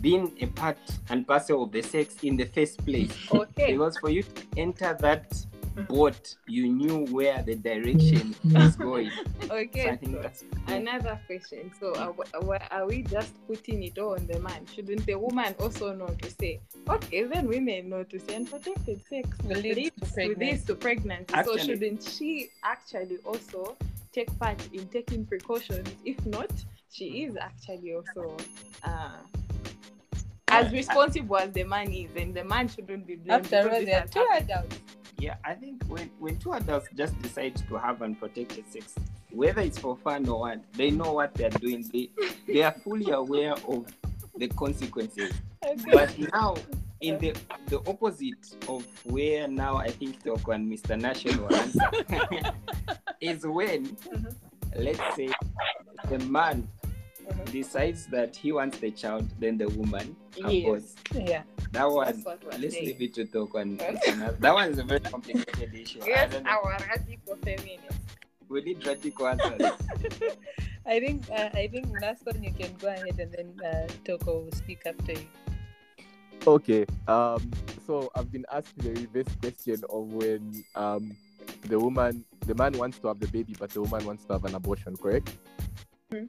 been a part and parcel of the sex in the first place.
Okay.
Because for you to enter that [LAUGHS] boat, you knew where the direction [LAUGHS] mm. is going. So I
Okay.
think
so
that's
Another question. So, uh, are, we- are we just putting it all on the man? Shouldn't the woman also know to say, okay, then women know to say unprotected sex
Leads
leads
to
to this to pregnancy. so, shouldn't she actually also take part in taking precautions? If not, she mm. is actually also uh, as responsible as the man is, and the man shouldn't be blamed.
After all,
this
there are two adults.
Yeah, I think when, when two adults just decide to have unprotected sex, whether it's for fun or what, they know what they're doing. They they are fully aware of the consequences. But now, in the the opposite of where now I think Toko and Mr. National [LAUGHS] answer [LAUGHS] is when,
Mhm.
let's say, the man
Mhm.
decides that he wants the child, then the woman
Yes.
aborts.
Yeah.
That one,
That's
let's
saying.
leave it to talk on. [LAUGHS] That one is a very complicated issue.
Yes, our radical feminist.
We need radical [LAUGHS] answers.
I think uh, I think last one you can go ahead and then uh, Toko will speak after you.
Okay. Um. So I've been asked the reverse question of when um the woman, the man wants to have the baby, but the woman wants to have an abortion. Correct?
Mhm.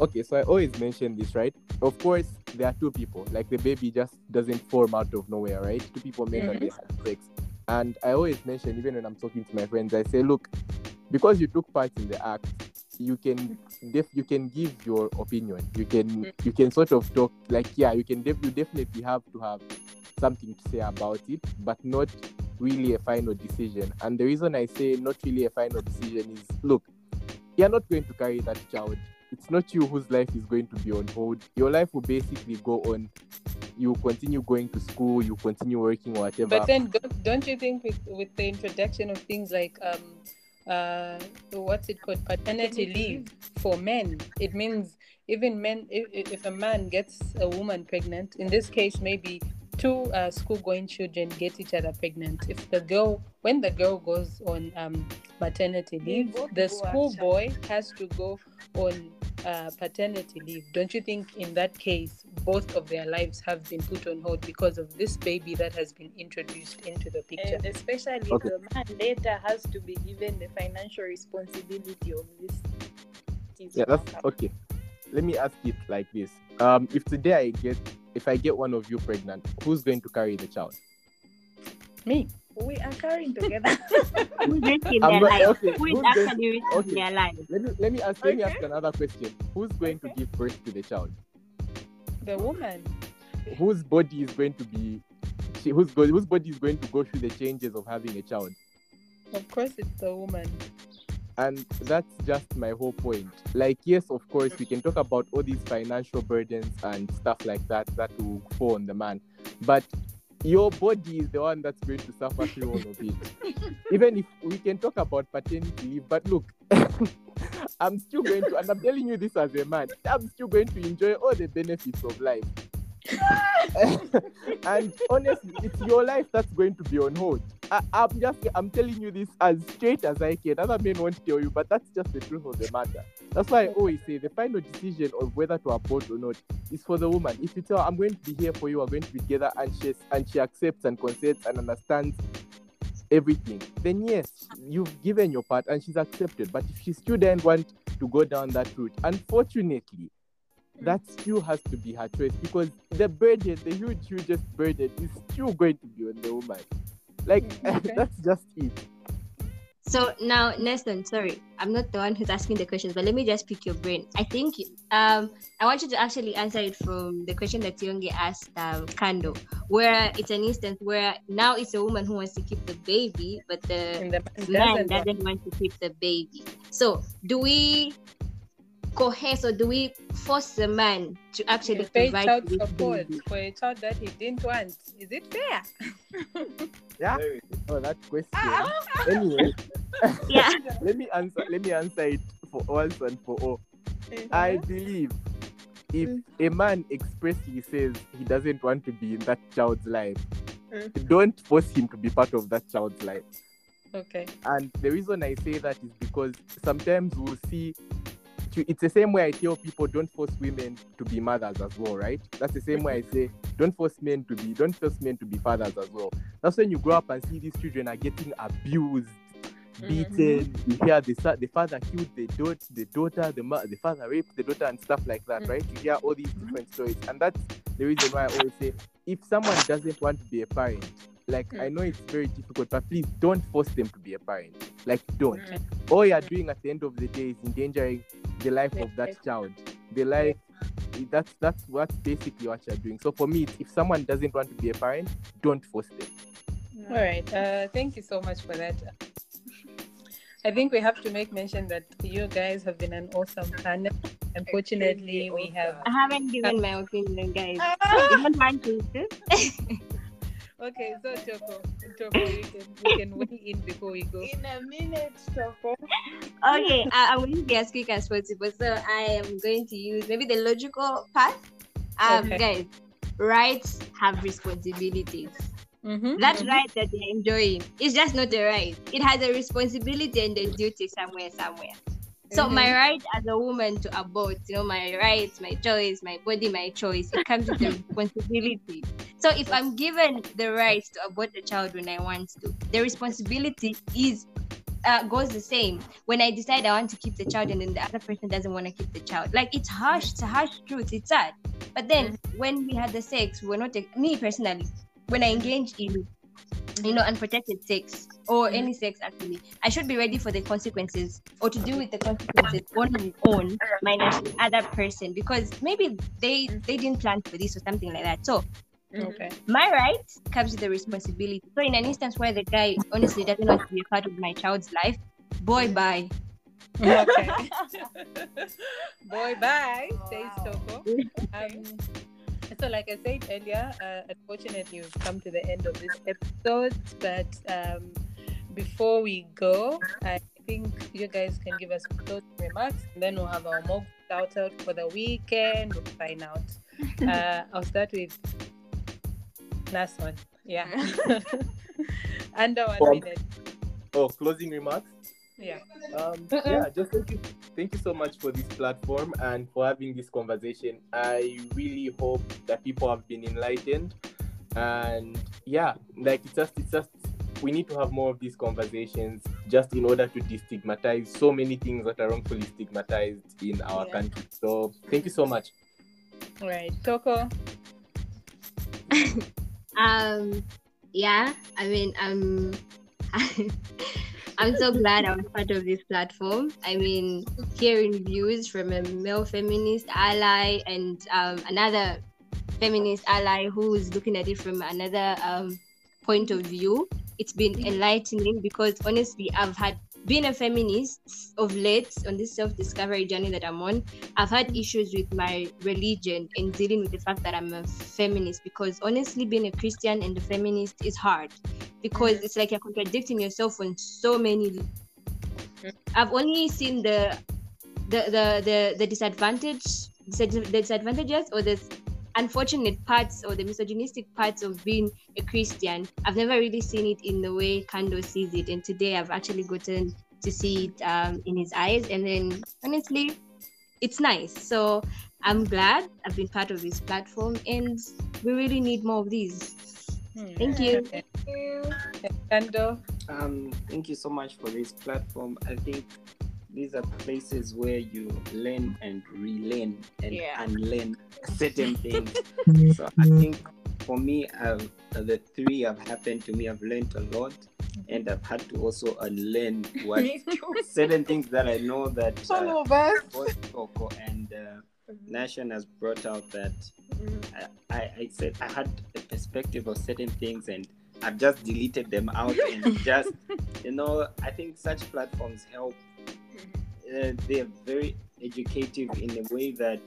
Okay. So I always mention this, right? Of course, there are two people. Like the baby just doesn't form out of nowhere, right? Two people met and they mm-hmm. had sex. And I always mention, even when I'm talking to my friends, I say, look, because you took part in the act, you can def- you can give your opinion. You can you can sort of talk like yeah, you can def- you definitely have to have something to say about it, but not really a final decision. And the reason I say not really a final decision is look, you're not going to carry that child. It's not you whose life is going to be on hold. Your life will basically go on. You continue going to school, you continue working, or whatever.
But then, don't, don't you think with with the introduction of things like um, uh, what's it called, paternity
Paternity
leave for men, it means even men, if, if a man gets a woman pregnant, in this case, maybe two uh, school-going children get each other pregnant. If the girl, when the girl goes on um, maternity leave, the
go
schoolboy has to go on uh, paternity leave. Don't you think in that case, both of their lives have been put on hold because of this baby that has been introduced into the picture?
And especially
Okay.
the man later has to be given the financial responsibility of this.
yeah that's okay let me ask it like this um if today i get if i get one of you pregnant who's going to carry the child
Me.
We are carrying together. [LAUGHS]
Who's risking
I'm
their
not-
life?
okay,
Who is
who's going-
actually risking
okay.
their life?
let me let me ask let me ask another question who's going to give birth to the child
The woman.
whose body is going to be she- whose, go- whose body is going to go through the changes of having a child
Of course, it's the woman.
and that's just my whole point like yes of course we can talk about all these financial burdens and stuff like that that will fall on the man but your body is the one that's going to suffer through all of it. [LAUGHS] Even if we can talk about paternity leave but look [LAUGHS] i'm still going to and i'm telling you this as a man i'm still going to enjoy all the benefits of life [LAUGHS] and honestly it's your life that's going to be on hold. I, i'm just i'm telling you this as straight as i can. Other men won't tell you but that's just the truth of the matter. That's why i always say the final decision of whether to abort or not is for the woman. If you tell her, i'm going to be here for you we're going to be together and she and she accepts and consents and understands everything then yes you've given your part and she's accepted. But if she still doesn't want to go down that route. Unfortunately that still has to be her choice because the burden the huge hugest burden is still going to be on the woman like [LAUGHS]
Okay.
that's just it
So now, Nelson, sorry, I'm not the one who's asking the questions, but let me just pick your brain. I think um, I want you to actually answer it from the question that Yonge asked um, Kando, where it's an instance where now it's a woman who wants to keep the baby, but the
And the man
man
doesn't. want-
doesn't want to keep the baby. So, do we coerce or do we force the man to actually
pay
provide
child support
baby?
for a child that he didn't want. Is it fair? [LAUGHS]
yeah oh that question ah, ah, ah. anyway [LAUGHS]
Yeah. [LAUGHS]
let me answer let me answer it for once and for all uh-huh. I believe if mm. a man expressly says he doesn't want to be in that child's life,
Mm.
don't force him to be part of that child's life.
Okay.
And the reason I say that is because sometimes we'll see it's the same way I tell people don't force women to be mothers as well, right? That's the same way I say don't force men to be don't force men to be fathers as well. That's when you grow up and see these children are getting abused, beaten. You hear the the father killed the daughter, the daughter, the ma- the father raped the daughter and stuff like that,
Mhm.
right? You hear all these different stories, and that's the reason why I always say if someone doesn't want to be a parent, like I mm. know it's very difficult, but please don't force them to be a parent. Like don't. Mm. All you're doing at the end of the day is endangering the life of that child. The life that's that's that's basically what you're doing. So for me, if someone doesn't want to be a parent, don't force them. Mm.
All right. Uh, thank you so much for that. I think we have to make mention that you guys have been an awesome panel. Unfortunately, we have.
I haven't given my opinion, guys. [LAUGHS] you don't want to? [LAUGHS]
Okay, so Toko, Toko, you can you can weigh in before we go.
In a minute, Toko.
Okay, I, I'm going to be as quick as possible. So I am going to use maybe the logical path. Um,
Okay.
guys, rights have responsibilities.
Mhm,
That
mhm.
right that they're enjoying is just not a right. It has a responsibility and a duty somewhere, somewhere. So
Mhm.
my right as a woman to abort, you know, my rights, my choice, my body, my choice, it comes with a [LAUGHS] responsibility. So if I'm given the right to abort a child when I want to, the responsibility is uh, goes the same when I decide I want to keep the child and then the other person doesn't want to keep the child. Like it's harsh, it's a harsh truth, it's sad. But then mm-hmm. when we had the sex, we were not me personally, when I engage in you know unprotected sex or mm-hmm. any sex actually, I should be ready for the consequences or to deal with the consequences on my own minus the other person because maybe they mm-hmm. they didn't plan for this or something like that. So
Okay.
my right comes with the responsibility. So in an instance where the guy honestly doesn't want to be a part of my child's life, boy bye.
Okay. [LAUGHS] [LAUGHS] Boy, bye. Says
Wow.
Toko. Um, so, like I said earlier, uh, unfortunately, we've come to the end of this episode. But um, before we go, I think you guys can give us closing remarks, and then we'll have our mock shout out for the weekend. We'll find out. [LAUGHS] Uh, I'll start with last one. Yeah. Under [LAUGHS] one
Um,
minute.
Oh, closing remarks.
Yeah.
Um,
Uh-uh.
yeah, just thank you, thank you so much for this platform and for having this conversation. I really hope that people have been enlightened, and yeah, like it's just, it's just, we need to have more of these conversations just in order to destigmatize so many things that are wrongfully stigmatized in our
Yeah.
country. So thank you so much.
All right. Toko. [LAUGHS]
Um, yeah, I mean, um, [LAUGHS] I'm so glad I was part of this platform. I mean, hearing views from a male feminist ally and um, another feminist ally who is looking at it from another um, point of view, it's been enlightening because honestly, I've had been a feminist of late on this self-discovery journey that I'm on. I've had issues with my religion and dealing with the fact that I'm a feminist because honestly, being a Christian and a feminist is hard because mm. it's like you're contradicting yourself on so many. Mm. I've only seen the the the the, the disadvantage, the disadvantages or the unfortunate parts or the misogynistic parts of being a Christian. I've never really seen it in the way Kando sees it, and today I've actually gotten to see it um, in his eyes. And then honestly, it's nice. So I'm glad I've been part of this platform, and we really need more of these. Thank you.
Okay. Kando.
Um, thank you so much for this platform. I think these are places where you learn and relearn and
Yeah.
unlearn certain [LAUGHS] things. so I think for me, uh, the three have happened to me. I've learned a lot, and I've had to also unlearn [LAUGHS] what certain things that I know that uh,
All of
both Coco and uh, Nason has brought out that I, I, I said I had a perspective of certain things and I've just deleted them out and [LAUGHS] just you know I think such platforms help. Uh, they're very educative in a way that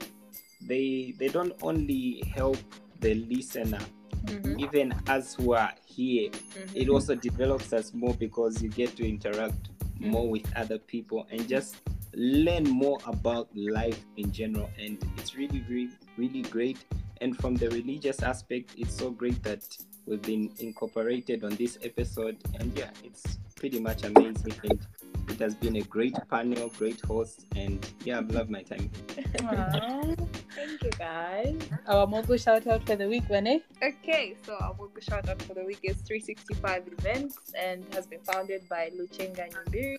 they they don't only help the listener,
Mhm.
even us who are here.
Mhm.
It also develops us more because you get to interact more with other people and just learn more about life in general and it's really really really great and from the religious aspect it's so great that we've been incorporated on this episode and yeah it's pretty much amazing and it has been a great panel great host and yeah i've loved my time
Aw. [LAUGHS]
Thank you, guys.
Our Mogo shout out for the week, Wene.
Okay, so our Wogo shout out for the week is 365 Events and has been founded by Luchenga Nyibiri.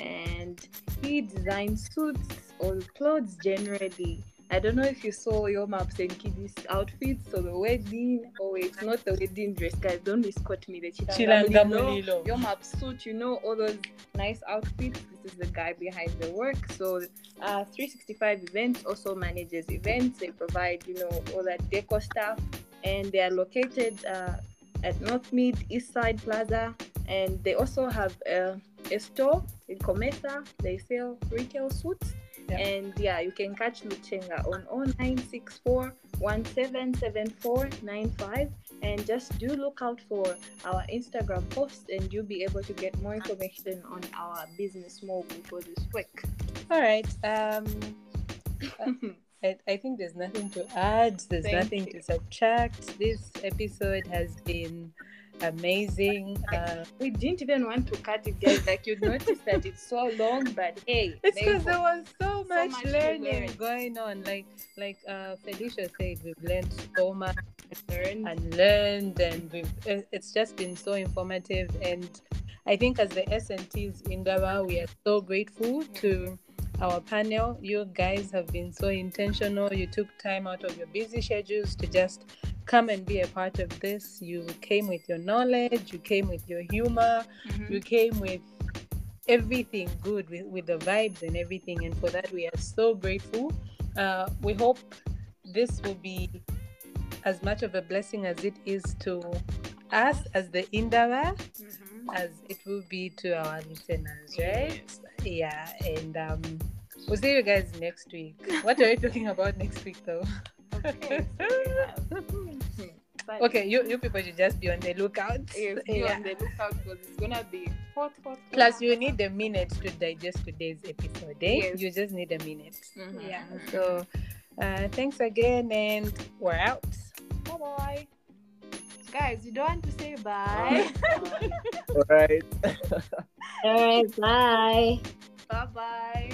And he designs suits or clothes generally. I don't know if you saw your maps and kiddies outfits or the wedding. Oh, it's not the wedding dress, guys. Don't misquote me. The
Chilanga
Chilanga
Mulilo.
Your map suit, you know, all those nice outfits. This is the guy behind the work. So uh, 365 Events also manages events. They provide, you know, all that deco stuff, and they are located uh, at North Mid East Side Plaza, and they also have a, a store in Comesa. They sell retail suits.
Yeah.
And yeah, you can catch Luchenga on 0964 177495 and just do look out for our Instagram post and you'll be able to get more information on our business mogul for this week.
All right. Um, [LAUGHS] I, I think there's nothing to add. There's
Thank
nothing
you.
to subtract. This episode has been amazing. Uh,
We didn't even want to cut it, guys. Like you noticed that it's so long, but hey,
it's because there was so much,
much to
learning going on. Like like uh, Felisho said, we've learned so much
learned.
and learned, and we've it's just been so informative. And I think as the S&Ts Indaba, we are so grateful to our panel. You guys have been so intentional. You took time out of your busy schedules to just come and be a part of this. You came with your knowledge, you came with your humor,
Mhm.
you came with everything good with, with the vibes and everything and for that we are so grateful uh, we hope this will be as much of a blessing as it is to us as the Indaba
Mhm.
as it will be to our listeners right yeah and um we'll see you guys next week what are we talking about next week though [LAUGHS]
Okay. [LAUGHS] so we have-. But
okay you, you people should just be on the lookout
Yes, be
Yeah.
on the lookout because it's gonna be hot, hot.
Plus,
hot.
you need a minute to digest today's episode. Eh?
Yes.
You just need a minute.
Mhm.
Yeah. So, uh, thanks again, and we're out.
Bye bye. Guys, you don't want to say bye.
All right.
All right, [LAUGHS] bye.
bye bye.